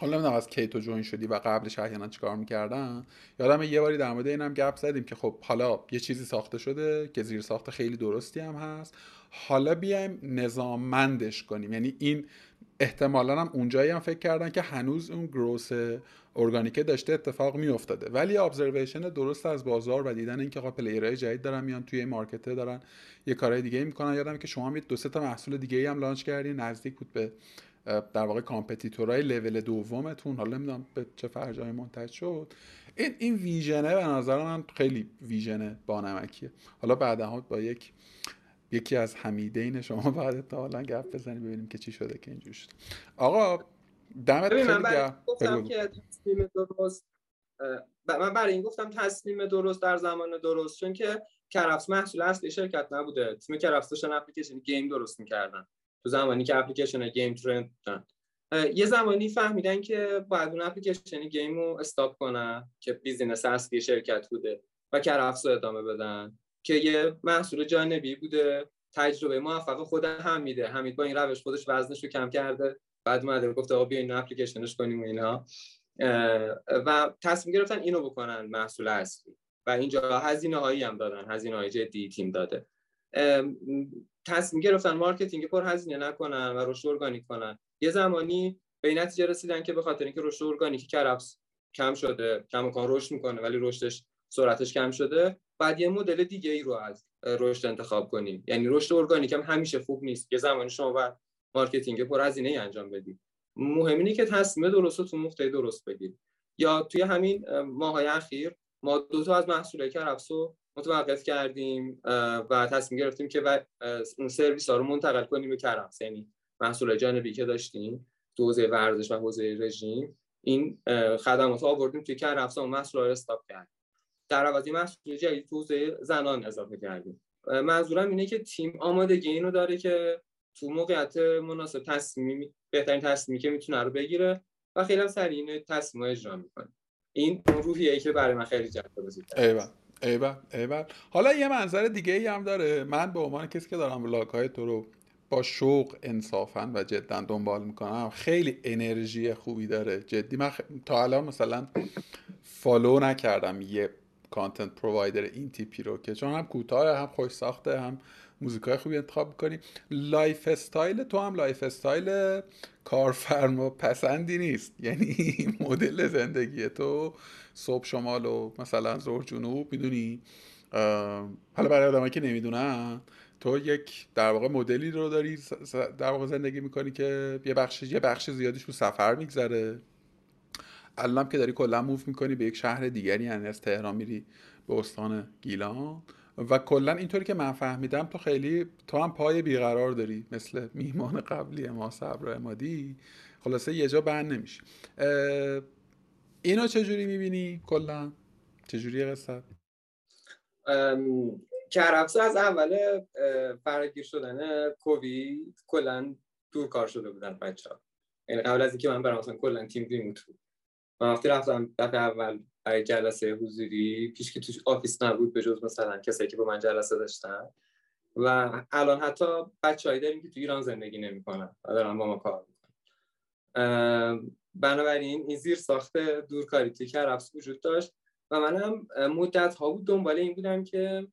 حالا نمی‌دونم از کی تو جوین شدی و قبلش احیانا چیکار می‌کردن. یادم یه باری در مورد اینم گپ زدیم که خب حالا یه چیزی ساخته شده که زیر ساخته خیلی درستی هم هست. حالا بیایم نظاممندش کنیم. یعنی این احتمالا هم اونجایی هم فکر کردن که هنوز اون گروس ارگانیکه داشته اتفاق میافتاده. ولی observation درست از بازار و دیدن اینکه آقا player های جدید دارن میان توی market ه دارن یه کارهای دیگه می‌کنن. یادم که شما دو سه تا محصول دیگه هم launch کردین نزدیک بود به در واقع competitor های level دومتون حالا نمی‌دونم به چه فرجامی منتج شد. این این vision ه به نظر من خیلی vision ه بانمکیه حالا بعدها با یک یکی از حمیدین شما بعد تا حالا گپ بزنیم ببینیم که چی شده که اینجوری شد. آقا دمت خیلی گرم. گفتم که تصمیم درست من برای این گفتم تصمیم درست در زمان درست چون که کرفس محصول اصلی شرکت نبوده. تیم کرفس داشتن اپلیکیشن game درست می‌کردن. تو زمانی که اپلیکیشن game trend بودن یه زمانی فهمیدن که باید اون اپلیکیشن game رو stop کنن که business اصلی شرکت بوده و کرفس رو ادامه بدن که یه محصول جانبی بوده تجربه موفق خود هم میده. حمید با این روش خودش وزنش رو کم کرده. بعد اومده گفت آقا بیا این اپلیکیشنش کنیم و اینا. و تصمیم گرفتن اینو بکنن محصول اصلی. و اینجا هزینه هایی هم دادن. هزینه های جدی تیم داده. تصمیم گرفتن marketing پر هزینه نکنن و رشد ارگانیک کنن. یه زمانی به این نتیجه رسیدن که به خاطر اینکه رشد ارگانیکی کرفس کم شده کماکان رشد می‌کنه ولی رشدش سرعتش کم شده بعد یه مدل دیگه ای رو از رشد انتخاب کنیم. یعنی رشد ارگانیک هم همیشه خوب نیست. یه زمانی شما باید marketing پر هزینه ای انجام بدید. مهم اینه که تصمیم درست رو تو نقطه درست بگیرید. یا توی همین ماهای اخیر ما دو تا از محصولات کرفس رو متوقف کردیم و تصمیم گرفتیم که اون سرویس ها رو منتقل کنیم به کرفس یعنی محصول جانبی که داشتیم تو حوزه ورزش و حوزه رژیم این خدمات رو آوردیم توی کرفس و محصول رو stop کردیم. در عوض محصول جدید تو حوزه زنان اضافه کردیم. منظورم اینه که تیم آمادگی اینو داره که تو موقعیت مناسب تصمیمی بهترین تصمیمی که می‌تونه رو بگیره و خیلی سریع این تصمیم اجرا می‌کنه. این روحیه که برای من خیلی جذاب بود. ایول ایول. حالا یه منظر دیگه ای هم داره. من به عنوان کسی که دارم ولاگ های تو رو با شوق انصافا و جدا دنبال می‌کنم خیلی انرژی خوبی داره. جدی من تا الان مثلا فالو نکردم یه content provider این تیپی رو که چون هم کوتاه هم خوش ساخته هم موزیکای خوبی انتخاب می‌کنی. lifestyle تو هم lifestyle کارفرما پسندی نیست. یعنی مدل زندگی تو صبح شمال و مثلا ظهر جنوب می‌دونی؟ حالا برای آدمایی که نمی‌دونن تو یک در واقع مدلی رو داری در واقع زندگی می‌کنی که یه بخش یه بخش زیادیش رو سفر میگذره. الانم که داری کلا موف می‌کنی به یک شهر دیگری یعنی از تهران میری به استان گیلان. و کلا اینطوری که من فهمیدم تو خیلی تو هم پای بیقرار داری مثل میهمان قبلی ما صبر امادی خلاصه یه جا بند نمیشه. اینو چجوری می‌بینی کلا؟ چجوری قصه؟ کرفسو از اول فراگیر شدن کووید کلا دور کار شده بودن بچه ها یعنی قبل از اینکه من برم مثلا کلا تیم remote بود. من وقتی رفتم دفعه اول برای جلسه حضوری پیش که توش office نبود به جز مثلا کسایی که با من جلسه داشتن. و الان حتی بچه‌هایی داریم که تو ایران زندگی نمی‌کنن و دارن با ما کار می‌کنن. بنابراین این زیر ساخته دورکاری توی کرفس وجود داشت و منم مدت ها بود دنبال این بودم که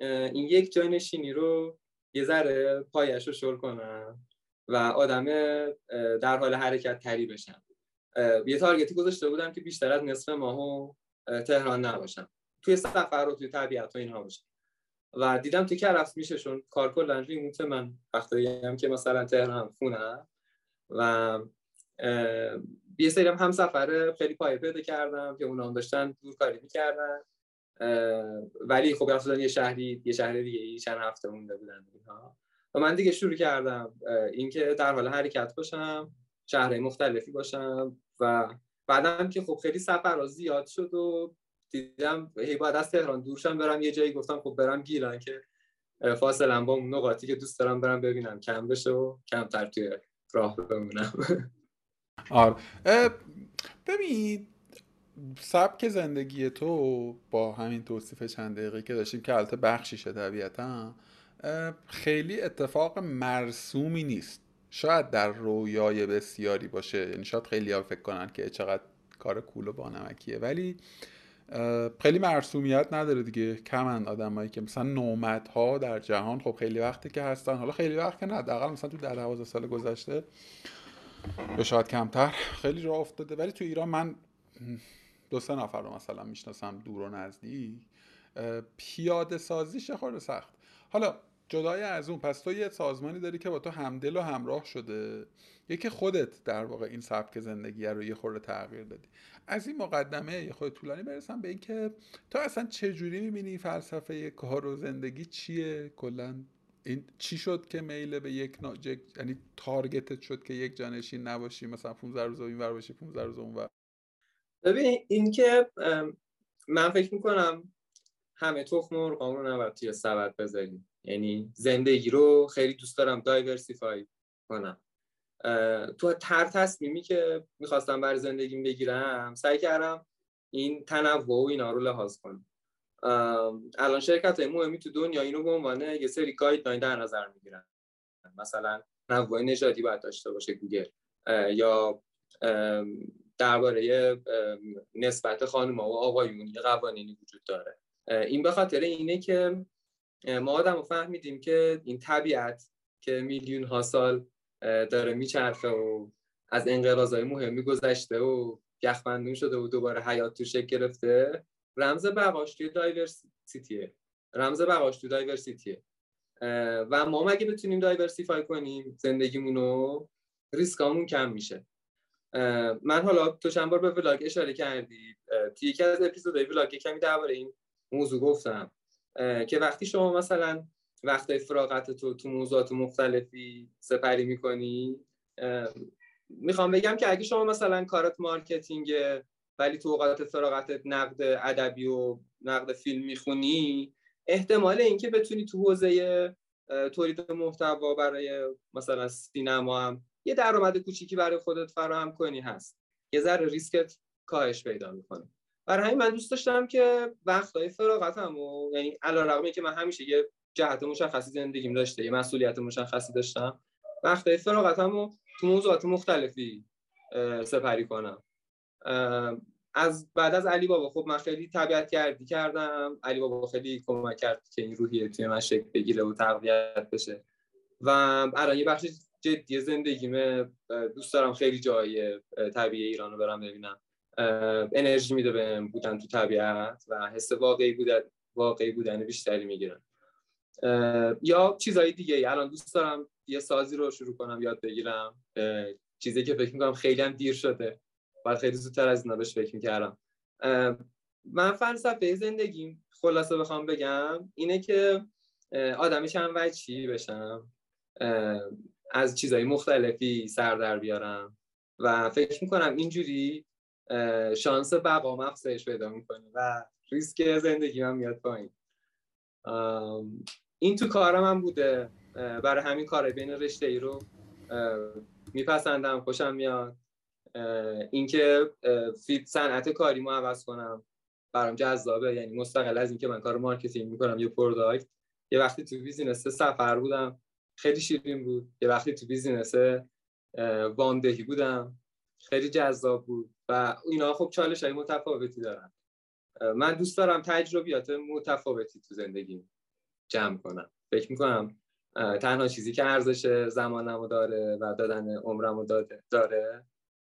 این یک جای نشینی رو یه ذره پایش رو شل کنم و آدم در حال حرکت تری بشم. یه تارگتی گذاشته بودم که بیشتر از نصف ماهو تهران نباشم. توی سفر و توی طبیعت و اینها باشم. و دیدم توی کرفس میشه چون کار کلا ریموت من. وقتی هم که مثلا تهران خونم و یه سری هم سفر خیلی پایه پیدا کردم که اونا هم داشتن دور کاری می‌کردن ولی خب رفتن یه شهری یه شهر دیگه چند هفته مونده بودن اینها. و من دیگه شروع کردم اینکه در حال حرکت باشم. شهرهای مختلفی باشم و بعدم که خب خیلی سفر زیاد شد و دیدم هی باید از تهران دورشم برم یه جایی گفتم خب برم گیلان که فاصله با اون نقاطی که دوست دارم برم ببینم کم بشه و کمتر توی راه بمونم. آره. ببین سبک زندگی تو با همین توصیف چند دقیقه که داشتیم که البته بخشیشه طبیعتا خیلی اتفاق مرسومی نیست. شاید در رویای بسیاری باشه. یعنی شاید خیلی ها فکر کنن که چقدر کار کول و بانمکیه ولی خیلی مرسومیت نداره دیگه. کمن آدمایی که مثلا نومت ها در جهان خب خیلی وقتی که هستن. حالا خیلی وقت که نه. مثلا تو در 12 سال گذشته یا شاید کمتر خیلی راه افتاده. ولی تو ایران من دو سه نفر رو مثلا می‌شناسم دور و نزدیک. پیاده سازیش خورده سخت. حالا جدای از اون. پس تو یه سازمانی داری که با تو همدل و همراه شده. یکی خودت در واقع این سبک زندگی رو یه خورده تغییر دادی. از این مقدمه یه خود طولانی برسم به اینکه تو اصلا چه جوری می‌بینی فلسفه کار و زندگی چیه؟ کلا این چی شد که میل به یک نا... یعنی تارگتت شد که یک جانشین نباشی؟ مثلا 15 روز این ور باشی 15 روز اون ببین این که من فکر می‌کنم همه تخم مرغامو نباید توی سبد بذاریم. یعنی زندگی رو خیلی دوست دارم دایورسیفای کنم. تو تر تصمیمی که می‌خواستم برای زندگیم بگیرم سعی کردم این تنوع و اینا رو لحاظ کنم. الان شرکت های مهمی تو دنیا اینو به عنوان یه سری guideline در نظر می‌گیرن. مثلا تنوع نژادی باید داشته باشه گوگل یا درباره نسبت خانم و آقایون یه قوانینی وجود داره. این به خاطر اینه که ما آدم فهمیدیم که این طبیعت که میلیون ها سال داره میچرخه و از انقراضای مهمی گذشته و یخبندون شده و دوباره حیات تو شکل گرفته رمز بقاش توی diversity ه رمز بقاش توی diversity و ما اگه بتونیم diversify کنیم زندگیمونو؟ ریسکامون کم میشه. من حالا تو چند بار به ولاگ اشاره کردی. توی یکی از اپیزودهای ولاگ کمی درباره این موضوع گفتم. که وقتی شما مثلا وقتای فراغت تو تو موضوعات مختلفی سپری می‌کنی می‌خوام بگم که اگه شما مثلا کارت marketing ولی تو اوقات فراغتت نقد ادبی و نقد فیلم می‌خونی احتمال اینکه بتونی تو حوزه تولید محتوا برای مثلا سینما هم یه درآمد کوچیکی برای خودت فراهم کنی هست. یه ذره ریسکت کاهش پیدا می‌کنه. برای همین من دوست داشتم که وقتهای فراغتم و یعنی علیرغم که من همیشه یه جهت مشخصی زندگیم داشته یه مسئولیت مشخصی داشتم وقتهای فراغتم و تو موضوعات مختلفی سپری کنم. از بعد از علی بابا خب من خیلی طبیعت گردی کردم. علی بابا خیلی کمک کرد که این روحیه توی من شکل بگیره و تقویت بشه. و الان یه بخش جدی زندگیمه دوست دارم خیلی جای طبیعی ایران رو برم ببینم. انرژی میده بهم بودن تو طبیعت و حس واقعی بودن واقعی بودن بیشتری می‌گیرم یا چیزهای دیگه الان دوست دارم یه سازی رو شروع کنم یاد بگیرم. چیزی که فکر می‌کنم خیلی هم دیر شده. و خیلی زودتر از اینا فکر می‌کردم. من فلسفه زندگیم خلاصه بخوام بگم اینه که آدمی چند وجهی بشم؟ از چیزهای مختلفی سر در بیارم. و فکر می‌کنم اینجوری شانس بقا افزایش پیدا می‌کنه و ریسک زندگی هم میاد پایین. این تو کارم هم بوده. برای همین کار بین رشته ای رو میپسندم. خوشم میاد. اینکه field صنعت کاری مو عوض کنم. برام جذابه. یعنی مستقل از اینکه من کار marketing می‌کنم یه product. یه وقتی تو business سفر بودم خیلی شیرین بود. یه وقتی تو business وامدهی بودم. خیلی جذاب بود. و اینا خب چالش های متفاوتی دارن. من دوست دارم تجربیات متفاوتی تو زندگی جمع کنم. فکر می‌کنم تنها چیزی که ارزش زمانمو داره و دادن عمرمو داره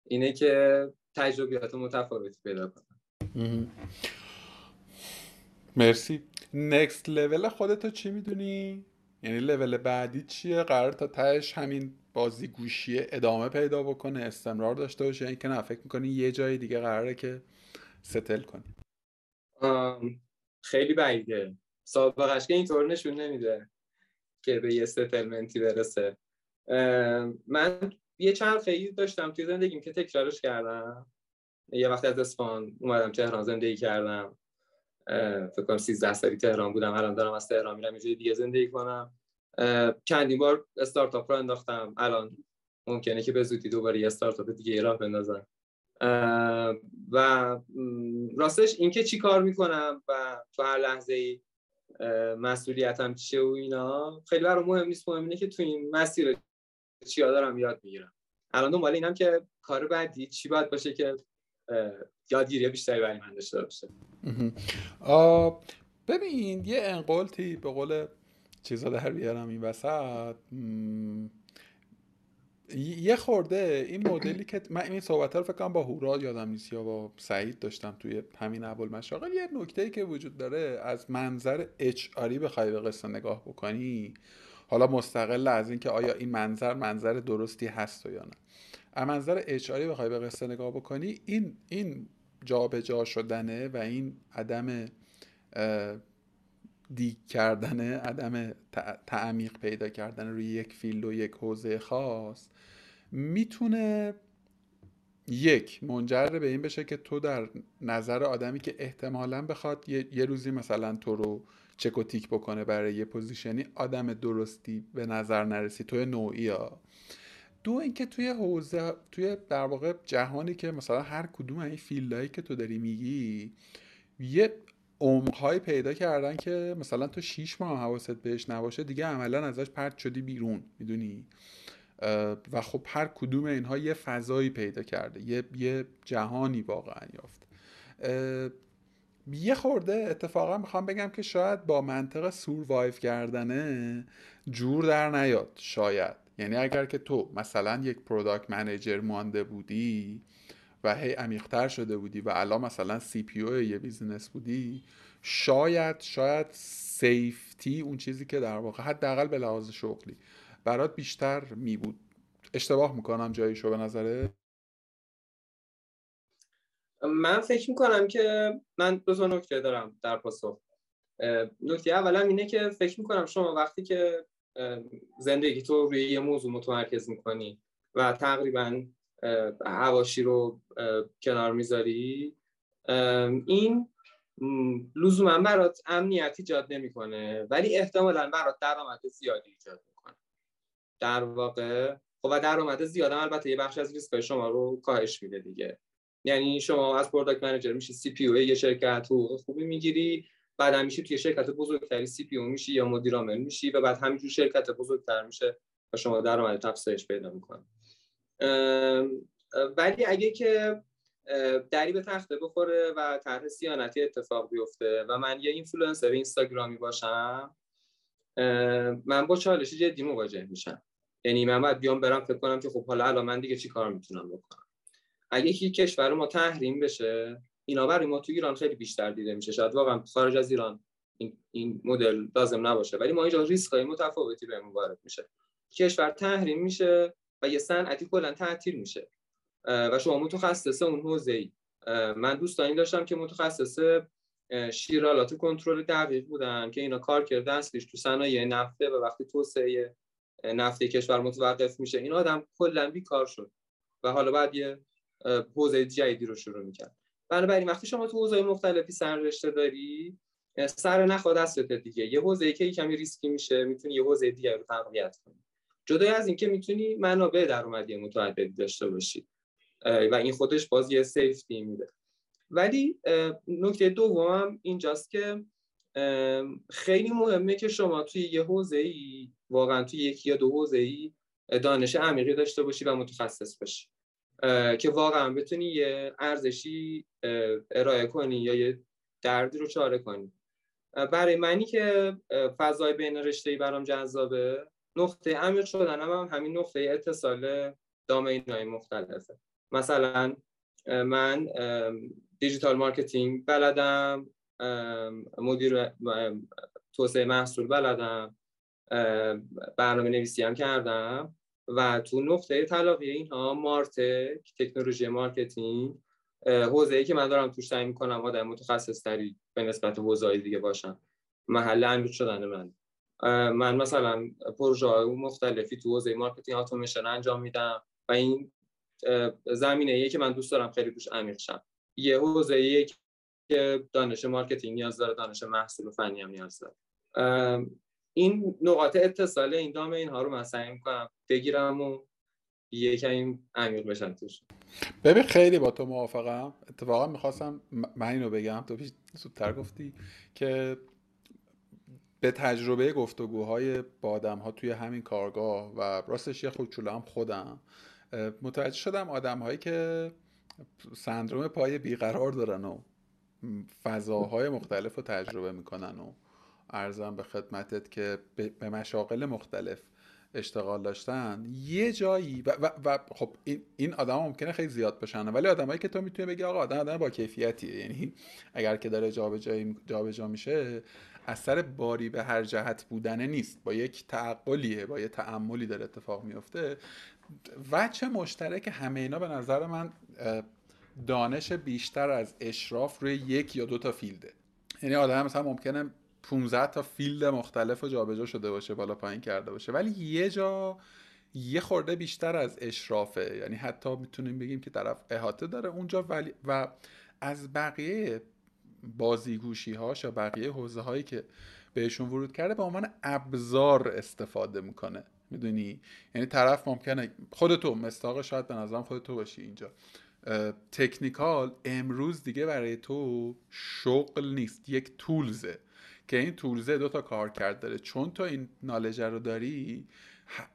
اینه که تجربیات متفاوتی پیدا کنم. مرسی. نکست لول خودتو چی می‌دونی؟ یعنی لول بعدی چیه؟ قرار تا تهش همین بازی گوشی ادامه پیدا بکنه استمرار داشته باشه اینکه نه فکر می‌کنی یه جای دیگه قراره که ستل کنی. خیلی بعیده. سابقش که اینطور نشون نمیده که به یه ستلمنتی برسه. من یه چند خیلی داشتم توی زندگیم که تکرارش کردم. یه وقت از اسفان اومدم تهران زندگی کردم. فکر کنم 13 سالی تهران بودم الان دارم از تهران میرم یه دیگه زندگی کنم. چندین بار استارتاپ رو انداختم. الان ممکنه که به زودی دوباره یه استارتاپ دیگه راه بندازم. و راستش اینکه چی کار می‌کنم و تو هر لحظه ای مسئولیتم چیه و اینا خیلی برای مهم نیست. مهم اینه که تو این مسیر چیا دارم یاد می‌گیرم. الان دنبال اینم که کار بعدی چی باید باشه که یادگیری بیشتری برای من داشته باشه. ببین یه انقلتی به قول چیزا در بیارم این وسط. یه خورده این مدلی که من این صحبت رو فکر کنم با هورا یادم نیست یا با سعید داشتم توی همین اول مشاغل یه نکته ای که وجود داره از منظر اچ آری بخوای به قصه نگاه بکنی حالا مستقل از اینکه آیا این منظر منظر درستی هست یا نه. از منظر اچ آری بخوای به قصه نگاه بکنی این این جابجا شدنه و این عدم دیگ کردن عدم تعمیق پیدا کردن روی یک field و یک حوزه خاص می‌تونه یک منجر به این بشه که تو در نظر آدمی که احتمالا بخواد یه, روزی مثلا تو رو چک و tick بکنه برای یه position ی آدم درستی به نظر نرسی توی نوعی ها. دو اینکه توی حوزه توی در واقع جهانی که مثلا هر کدوم این field هایی که تو داری میگی یه عمقهایی پیدا کردن که مثلا تو شیش ماه حواست بهش نباشه دیگه عملا ازش پرت شدی بیرون می‌دونی؟ و خب هر کدوم اینها یه فضایی پیدا کرده یه, یه جهانی واقعا یافت. یه خورده اتفاقا می‌خوام بگم که شاید با منطق سوروایو کردنه جور در نیاد شاید. یعنی اگر که تو مثلا یک پروداکت منیجر مانده بودی و هی عمیقتر شده بودی و الان مثلا CPO یه business بودی شاید شاید safety اون چیزی که در واقع حداقل به لحاظ شغلی برات بیشتر می بود. اشتباه می‌کنم جاییشو به نظره من فکر می‌کنم که من دو تا نکته دارم در پاسخ. نکته اولا اینه که فکر می‌کنم شما وقتی که زندگی تو روی یه موضوع متمرکز می‌کنی و تقریبا حواشی رو کنار می‌ذاری؟ این لزوما برات امنیت ایجاد نمی‌کنه ولی احتمالا برات درآمد زیادی ایجاد می‌کنه. در واقع خب و درآمد زیاد البته یه بخش از ریسک شما رو کاهش میده دیگه. یعنی شما از product manager میشی CPO یه شرکت حقوق خوبی می‌گیری بعد میشی توی شرکت بزرگتری CPO میشی یا مدیر عامل میشی و بعد همینجور شرکت بزرگتر میشه و شما درآمد افزایش پیدا می‌کنه ولی اگه که دری به تخته بخوره و طرح سیانتی اتفاق بیفته و من یه اینفلوئنسر اینستاگرامی باشم من با چالش جدی مواجه میشم. یعنی من باید بیام برم فکر کنم که خب حالا الان من دیگه چی کار می‌تونم بکنم. اگه یکی کشور ما تحریم بشه اینا برای ما تو ایران خیلی بیشتر دیده میشه. شاید واقعا خارج از ایران این, این مدل لازم نباشه. ولی ما اینجا ریسک های متفاوتی بهمون وارد میشه. کشور تحریم میشه و یه صنعتی کلا تعطیل میشه. و شما متخصص اون حوزه ای من دوستانی داشتم که متخصص شیرالات کنترل دقیق بودن که اینا کار کرده اصلیش تو صنایع نفته و وقتی توسعه نفتی کشور متوقف میشه. این آدم کلا بیکار شد و حالا بعد یه حوزه جدیدی رو شروع می‌کرد. بنابراین وقتی شما تو حوزه مختلفی سررشته داری سر نخواد دستت دیگه. یه حوزه که کمی ریسکی میشه می‌تونی یه حوزه دیگه رو تقویت کنی. جدای از اینکه می‌تونی منابع درآمدی متعددی داشته باشی. و این خودش باز یه سیفتی میده. ولی نکته دوم اینجاست که خیلی مهمه که شما توی یه حوزه ای واقعا توی یکی یا دو حوزه ای دانش عمیقی داشته باشی و متخصص باشی. که واقعا بتونی یه ارزشی ارائه کنی یا یه دردی رو چاره کنی. برای منی که فضای بین رشته ای برام جذابه نقطه عمیق شدن هم, همین نقطه اتصال domain های مختلفه. مثلا من digital marketing بلدم مدیر توسعه محصول بلدم برنامه نویسی هم کردم و تو نقطه تلاقی اینها MarTech تکنولوژی marketing حوزه ای که من دارم توش سعی می‌کنم آدم متخصص تری به نسبت حوزه دیگه باشم. محل انجام شدن من. من مثلا پروژه مختلفی تو حوزه marketing automation انجام میدم و این زمینه ای که من دوست دارم خیلی توش عمیق شم. یه حوزه ای که دانش marketing نیاز داره دانش محصول و فنی هم نیاز داره. این نقاط اتصال این دام اینها رو من سعی می‌کنم بگیرم و یکم عمیق بشن توش. ببین خیلی با تو موافقم. اتفاقا می‌خواستم من اینو بگم. تو پیش زودتر گفتی که به تجربه گفتگوهای با آدم ها توی همین کارگاه و راستش یه هم خودم متوجه شدم آدم هایی که سندروم پای بیقرار دارن و فضاهای مختلف رو تجربه می‌کنن و ارزم به خدمتت که به مشاقل مختلف اشتغال داشتن. یه جایی و, و, و خب این, آدم ممکنه خیلی زیاد بشن ولی آدمایی که تو می‌تونی بگی آقا آدم آدم با کیفیتیه. یعنی اگر که داره جابجا میشه اثر باری به هر جهت بودنه نیست. با یک تعقلیه با یه تعملی داره اتفاق میفته. وچه مشترک همه اینا به نظر من دانش بیشتر از اشراف روی یک یا دو تا فیلده. یعنی آدم مثلا ممکنه 15 تا فیلد مختلف و جابجا شده باشه بالا پایین کرده باشه. ولی یه جا یه خورده بیشتر از اشرافه. یعنی حتی می‌تونیم بگیم که طرف احاطه داره اونجا ولی و از بقیه بازیگوشی هاش یا بقیه حوزه هایی که بهشون ورود کرده به عنوان ابزار استفاده می‌کنه. می‌دونی؟ یعنی طرف ممکنه خودت مصداق شاید به نظرم خودت باشی اینجا. technical امروز دیگه برای تو شغل نیست یک tools ه که این tools ه دو تا کار کرد داره. چون تو این knowledge ه رو داری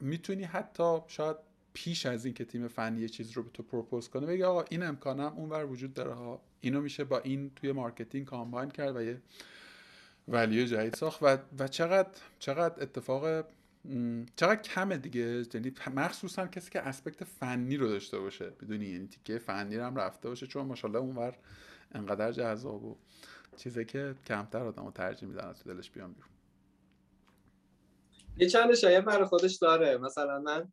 می‌تونی حتی شاید پیش از این که تیم فنی یه چیز رو به تو propose کنه بگی آقا این امکانم اونور وجود داره ها. اینو میشه با این توی marketing combine کرد و یه value جدید ساخت و, و چقدر چقدر اتفاق چقدر کمه دیگه. یعنی مخصوصا کسی که اسپکت فنی رو داشته باشه. بدونی یعنی تیکه فنی رو هم رفته باشه. چون ماشاءالله اونور انقدر جذاب و چیزی که کمتر آدم رو ترجیح میدن تو دلش بیان بیرون. یه چند شاید برای خودش داره. مثلا من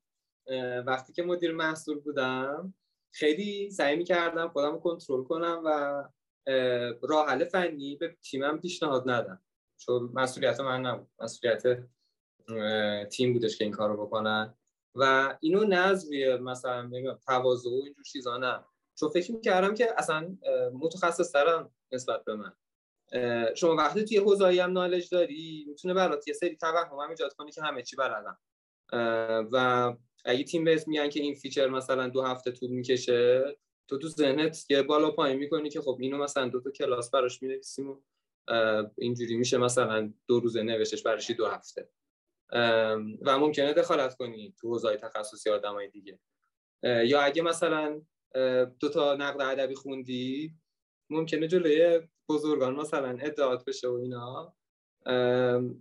وقتی که مدیر محصول بودم خیلی سعی می‌کردم خودم کنترل کنم و راه حل فنی به تیمم پیشنهاد ندم. چون مسئولیت من نبود. مسئولیت تیم بودش که این کار رو بکنن. و اینو نه از روی مثلا تواضع و اینجور چیزا نه. چون فکر می‌کردم که اصلا متخصص ترم نسبت به من. شما وقتی توی حوزه‌ای هم knowledge داری می‌تونه برات یه سری توهم هم ایجاد کنی که همه چی بلدم و اگه تیم بهت میگن که این feature مثلا دو هفته طول می‌کشه تو تو ذهنت یه بالا پایین می‌کنی که خب اینو مثلا دو تا کلاس براش می‌نویسیم و اینجوری میشه مثلا دو روزه نوشتش براش دو هفته. و ممکنه دخالت کنی تو حوزه تخصصی آدمای دیگه. یا اگه مثلا دو تا نقد ادبی خوندی ممکنه جلوی بزرگان مثلا ادعات بشه و اینا.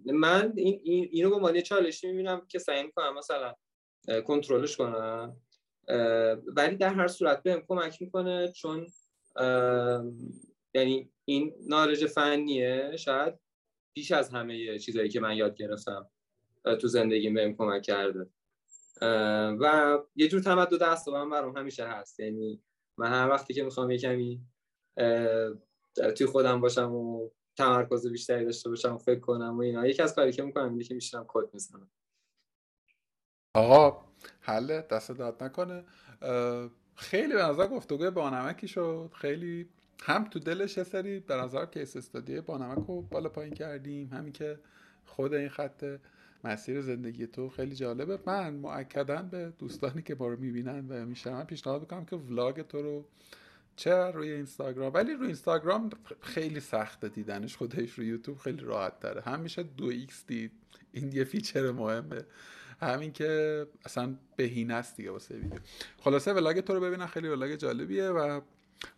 من این اینو به عنوان چالشی می‌بینم که سعی می‌کنم مثلا کنترلش کنم ولی در هر صورت بهم کمک می‌کنه چون یعنی این نالج فنیه. شاید بیش از همه چیزایی که من یاد گرفتم تو زندگیم بهم کمک کرده. و یه جور تمدد دست من برام همیشه هست. یعنی من هر وقتی که می‌خوام یه کمی توی خودم باشم و تمرکز بیشتری داشته باشم و فکر کنم و اینا یکی از کاری که می‌کنم اینه که میشینم کد می‌زنم. آقا خیلی دستت درد نکنه. خیلی به نظر گفتگوی بانمکی شد. خیلی هم تو دلش یه سری به نظر case study بانمک رو بالا پایین کردیم. همین که خود این خط مسیر زندگی تو خیلی جالبه. من موکدا به دوستانی که ما رو می‌بینن و میشنون پیشنهاد می‌کنم که vlog تو رو چه روی اینستاگرام ولی روی اینستاگرام خیلی سخته دیدنش. خودش روی یوتیوب خیلی راحت تره. هم میشه دو x دید. این یه feature مهمه. همین که اصلا بهینه است دیگه واسه ویدیو. خلاصه vlog تو رو ببینن خیلی vlog جالبیه و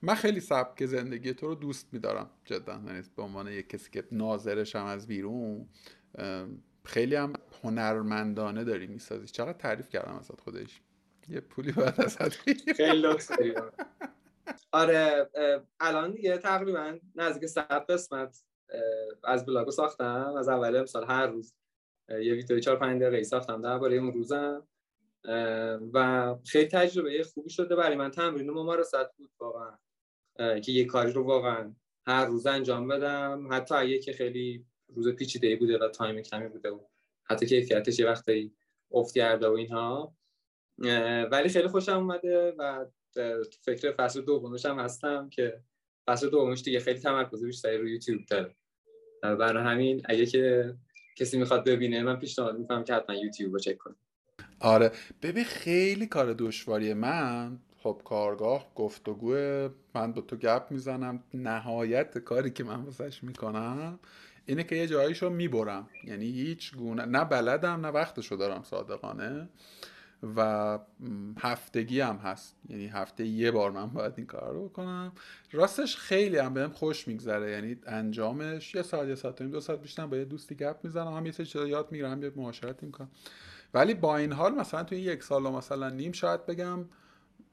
من خیلی سبک زندگی تو رو دوست میدارم جدا. یعنی به عنوان یک کسی که ناظرشم از بیرون خیلی هم هنرمندانه داری می‌سازی. چقدر تعریف کردم ازت خودش؟ یه پولی باید ازت خیلی لطف آره الان دیگه تقریبا نزدیک صد قسمت از vlog و ساختم. از اول امسال هر روز یه ویدیو 4 5 دقیقه‌ای ساختم درباره اون روزم. و خیلی تجربه خوبی شده برای من. تمرین ممارست بود واقعا. که یه کاری رو واقعا هر روز انجام بدم. حتی اگه که خیلی روز پیچیده بوده و time کمی بوده و حتی کیفیتش یه وقتی افت کرده و اینها. ولی خیلی خوشم اومده و تو فکر فصل دومش هم هستم که فصل دومش دیگه خیلی تمرکز بیشتری روی یوتیوب داره. برای همین اگه که کسی می‌خواد ببینه من پیشنهاد می‌کنم که حتما یوتیوب رو چک کنه آره. ببین خیلی کار دشواریه من. خب کارگاه گفتگو من با تو گپ می‌زنم. نهایت کاری که من واسش می‌کنم اینه که یه جاییشو می‌برم. یعنی هیچ گونه نه بلدم نه وقتشو دارم صادقانه. و هفتگی هم هست. یعنی هفته یه بار من باید این کار رو بکنم. راستش خیلی هم بهم خوش میگذره. یعنی انجامش یه ساعت یه ساعت دو ساعت بیشتر با یه دوستی گپ می‌زنم. هم یه چیزا یاد می‌گیرم یه معاشرت می‌کنم ولی با این حال مثلا تو یک سال و مثلا نیم شاید بگم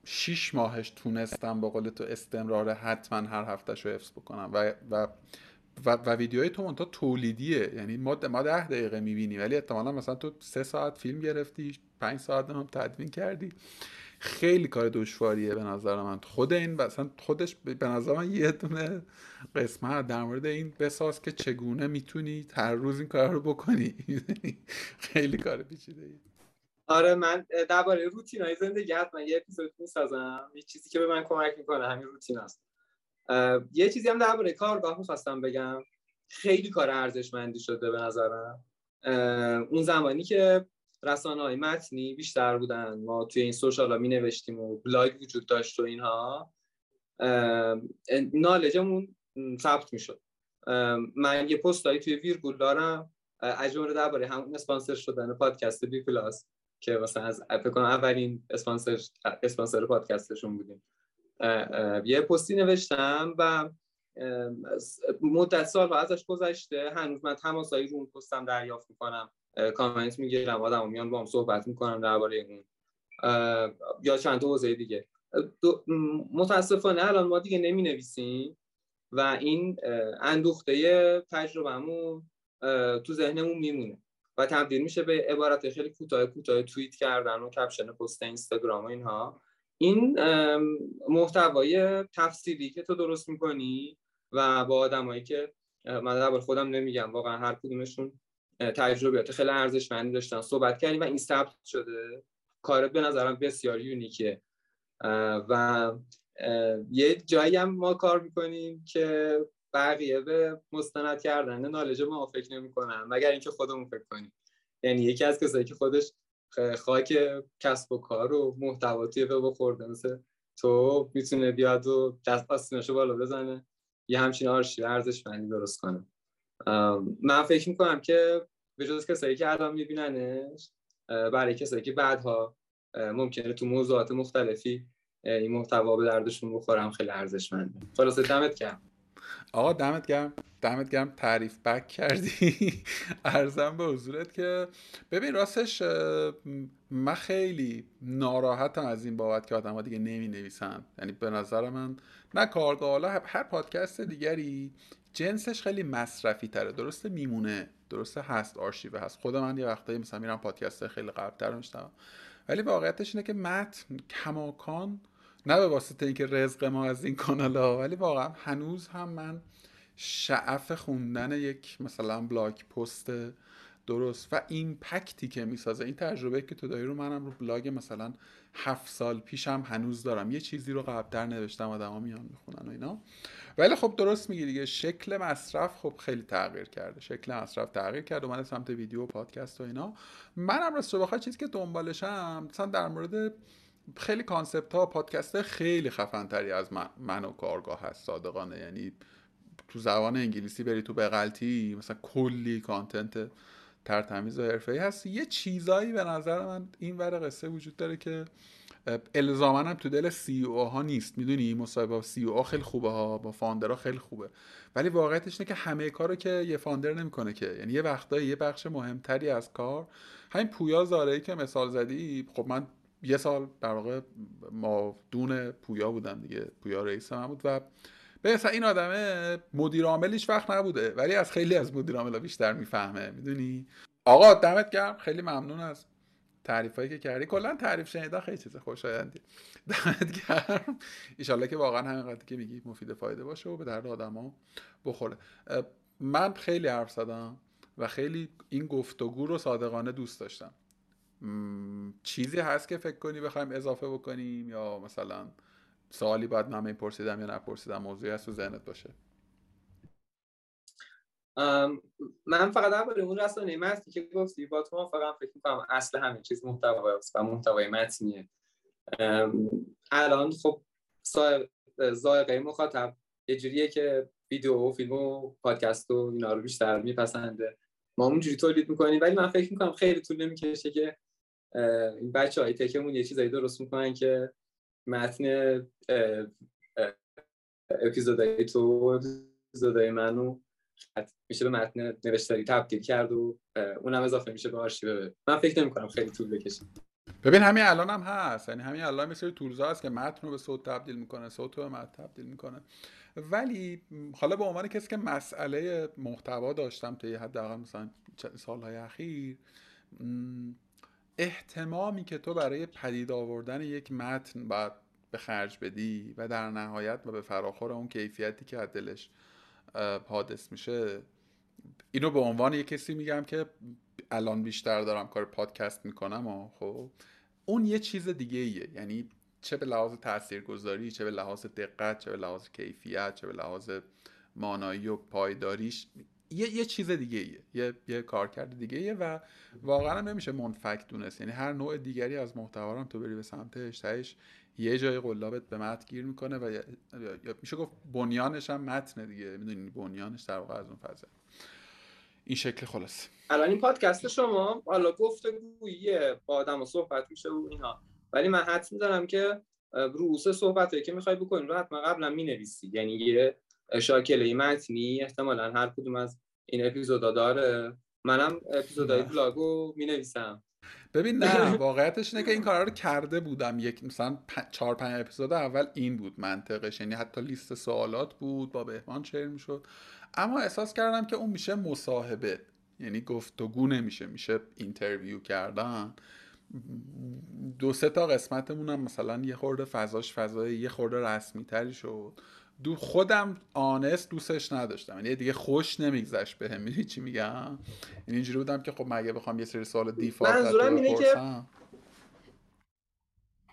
شیش ماهش تونستم با قول تو استمرار حتما هر هفتهش رو حفظ بکنم. و, و و, و ویدیوهای تو منتها تولیدیه. یعنی ما ما ده دقیقه می‌بینی ولی احتمالا مثلا تو سه ساعت فیلم گرفتی پنج ساعت هم تدوین کردی. خیلی کار دشواریه به نظر من. خود این مثلا خودش به نظر من یه دونه قسمت در مورد این بساز که چگونه می‌تونی هر روز این کار رو بکنی. خیلی کار پیچیده آره من درباره روتین های زندگی حتما یه اپیزود می‌سازم. یه چیزی که به من کمک می‌کنه همین روتین است. یه چیزی هم درباره کارگاه می‌خواستم بگم. خیلی کار ارزشمندی شده به نظرم. اون زمانی که رسانه های متنی بیشتر بودن ما توی این social ها می نوشتیم و بلاگ وجود داشت و اینها knowledge مون ثبت می شد من یه پست هایی توی ویرگول دارم. اجماع درباره همون اسپانسر شدن پادکست بی پلاس که مثلا از فکر کنم اولین اسپانسر اسپانسر پادکستشون بودیم. یه پستی نوشتم و مدت سال و ازش گذشته هنوز من تماسایی رو اون پستم دریافت می‌کنم. کامنت می‌گیرم آدم میان با هم صحبت می‌کنم درباره اون. یا چند تا حوزه دیگه. متاسفانه الان ما دیگه نمی نویسیم و این اندوخته تجربهمون تو ذهنمون میمونه و تبدیل میشه به عبارت خیلی کوتاه کوتاه توییت کردن و کپشن پست اینستاگرام و اینها. این محتوای تفسیری که تو درست می‌کنی و با آدمایی که من در خودم نمیگم واقعا هر کدومشون تجربیات خیلی ارزشمندی داشتن صحبت کردیم و این ثبت شده. کارت به نظرم بسیار یونیکه. و یه جایی هم ما کار می‌کنیم که بقیه به مستند کردن نالج ما فکر نمی‌کنن مگر اینکه خودمون فکر کنیم. یعنی یکی از کسایی که خودش خاک کسب و کار و محتوا توی وب مثل تو می‌تونه بیاد و دست آستیناشو بالا بزنه. یه همچین آرشیو ارزشمندی درست کنه. من فکر می‌کنم که به جز کسایی که الان میبیننش برای کسایی که بعدها ممکنه تو موضوعات مختلفی این محتوا به دردشون بخورم خیلی ارزشمنده. خلاصه دمت گرم. آقا دمت گرم دمت گرم تعریف بک کردی. ارزم به حضورت که ببین راستش من خیلی ناراحتم از این بابت که آدم ها دیگه نمی نویسن یعنی به نظر من نه کارگاه حالا هر پادکست دیگری جنسش خیلی مصرفی تره. درسته میمونه درسته هست آرشیو هست. خود من یه وقتایی مثلا میرم پادکست خیلی قبلتر میشتم ولی واقعیتش اینه که متن کماکان نه به واسطه اینکه رزق ما از این کانال ها ولی واقعا هنوز هم من شعف خوندن یک مثلا بلاگ پست درست. و این impact ی که می‌سازه این تجربه که تو داری رو منم رو بلاگ مثلا هفت سال پیشم هنوز دارم. یه چیزی رو قبلتر نوشتم آدما میان می‌خونن و اینا. ولی خب درست میگی دیگه. شکل مصرف خب خیلی تغییر کرده. شکل مصرف تغییر کرده اومده سمت ویدیو و پادکست و اینا. منم راست بخوای چیزی که دنبالشم مثلا در مورد خیلی concept ها پادکست خیلی خفن تری از من, و کارگاه هست صادقانه. یعنی تو زبان انگلیسی بری تو بغلتی مثلا کلی content تر تمیز و حرفه‌ای هست. یه چیزایی به نظر من این ور قصه وجود داره که الزاما هم تو دل CEO ها نیست. می‌دونی؟ مصاحبه CEO خیلی خوبه ها با founder ها خیلی خوبه. ولی واقعیتش اینه که همه کارو که یه founder نمی‌کنه که. یعنی یه وقتایی یه بخش مهمتری از کار. همین پویا زارعی که مثال زدی خب من یه سال در واقع مادون پویا بودم دیگه پویا رئیس من بود و به این آدمه مدیر عاملش وقت نبوده ولی از خیلی از مدیر عاملا بیشتر می‌فهمه می‌دونی؟ آقا دمت گرم خیلی ممنون از تعریفایی که کردی. کلا تعریف شنیدن خیلی چیز خوشایندی دمت گرم. ایشالله که واقعا همینقدر که میگی مفید فایده باشه و به درد آدما بخوره. من خیلی حرف زدم و خیلی این گفتگو رو صادقانه دوست داشتم. چیزی هست که فکر کنی بخوایم اضافه بکنیم یا مثلا سوالی باید من پرسیدم یا نپرسیدم موضوعی هست تو ذهنت باشه؟ من فقط درباره اون رسانه متنی که گفتی با تو فقط فکر می‌کنم اصل همه چیز محتوا و محتوای متنیه. الان خب زائقه مخاطب یه جوریه که ویدیو و فیلم و پادکست و اینا رو بیشتر میپسنده. ما اونجوری تولید می‌کنیم ولی من فکر می‌کنم خیلی طول نمی‌کشه که این بچه های تکمون یه چیزایی درست می‌کنن که متن اپیزودهای تو اپیزودهای منو میشه به متن نوشتاری تبدیل کرد و اونم اضافه میشه به آرشیو. من فکر نمی کنم خیلی طول بکشه. ببین همین الان هم هست. یعنی همین الان مثل تولزا هست که متن رو به صوت تبدیل می‌کنه صوت رو به متن تبدیل می‌کنه. ولی حالا به عنوان کسی که مسئله محتوا داشتم تا یه حداقل مثلا سالهای اخیر احتمامی که تو برای پدید آوردن یک متن باید به خرج بدی و در نهایت و به فراخور اون کیفیتی که از دلش حادث میشه اینو به عنوان یک کسی میگم که الان بیشتر دارم کار پادکست می‌کنم و خب اون یه چیز دیگه ایه یعنی چه به لحاظ تاثیرگذاری چه به لحاظ دقت چه به لحاظ کیفیت چه به لحاظ مانایی و پایداریش یه, یه چیز دیگه ایه. یه, یه کارکرد دیگه ایه و واقعا نمیشه منفک دونست. یعنی هر نوع دیگری از محتوا رو تو بری به سمتش تهش یه جای قلابت به متن گیر می‌کنه و یا میشه گفت بنیانش هم متن دیگه. می‌دونی بنیانش در واقع از اون فضا. این شکل خلاص الان این پادکست شما حالا گفتگویه با آدم و صحبت میشه و اینا. ولی من حد میدارم که رئوس صحبت که می‌خوای بکنیم رو حتما قبلا می‌نویسی. یعنی یه شاکله متنی احتمالا هر کدوم از این اپیزودا داره. منم اپیزودهای vlog و می‌نویسم. ببین نه واقعیتش اینه که این کارا رو کرده بودم. یک مثلا چهار پنج اپیزود اول این بود منطقش. یعنی حتی لیست سوالات بود با مهمان share می‌شد. اما احساس کردم که اون میشه مصاحبه. یعنی گفتگو نمیشه میشه interview کردن. دو سه تا قسمتمون هم مثلا یه خورده فضاش فضای یه خورده رسمی تری شد. دو خودم آنست دوستش نداشتم. یعنی دیگه خوش نمیگذشت بهم. می‌دونی چی میگم؟ یعنی اینجوری بودم که خب مگه بخوام یه سری سوال دیفالت منظورم اینه که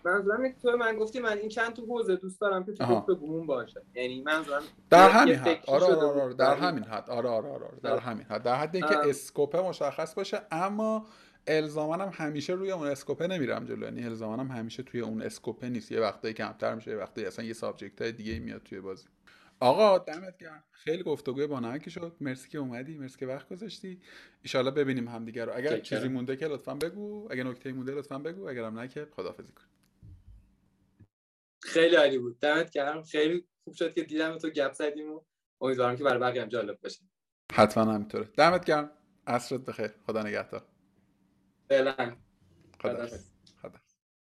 منظورم اینه تو من گفتی من این چند تو حوزه دوست دارم که تو گفتگومون باشه. یعنی منظورم در همین حد. آره آره, آره, آره در همین حد. آره آره آره. در همین حد. در حدی که اسکوپه مشخص باشه اما الزامانم همیشه روی اون اسکوپه نمیرم جلو. یعنی الزامانم همیشه توی اون اسکوپه نیست. یه وقتایی کمتر میشه یه وقتایی اصلا یه سابجکت های دیگه میاد توی بازی. آقا دمت گرم. خیلی گفتگوی با نمکی شد. مرسی که اومدی مرسی که وقت گذاشتی. ان ببینیم همدیگه رو. اگر چیزی مونده که لطفا بگو. اگر نکته مونده لطفا بگو. اگرم نه که خدافظی کن. خیلی عالی بود. دمت گرم. خیلی خوب شد که دیدم تو گپ زدیم و امیدوارم که برای بقیه هم جالب باشه. حتما همینطوره. دمت گرم. عصرت بخیر. خدا نگهدار. فعلا. خدا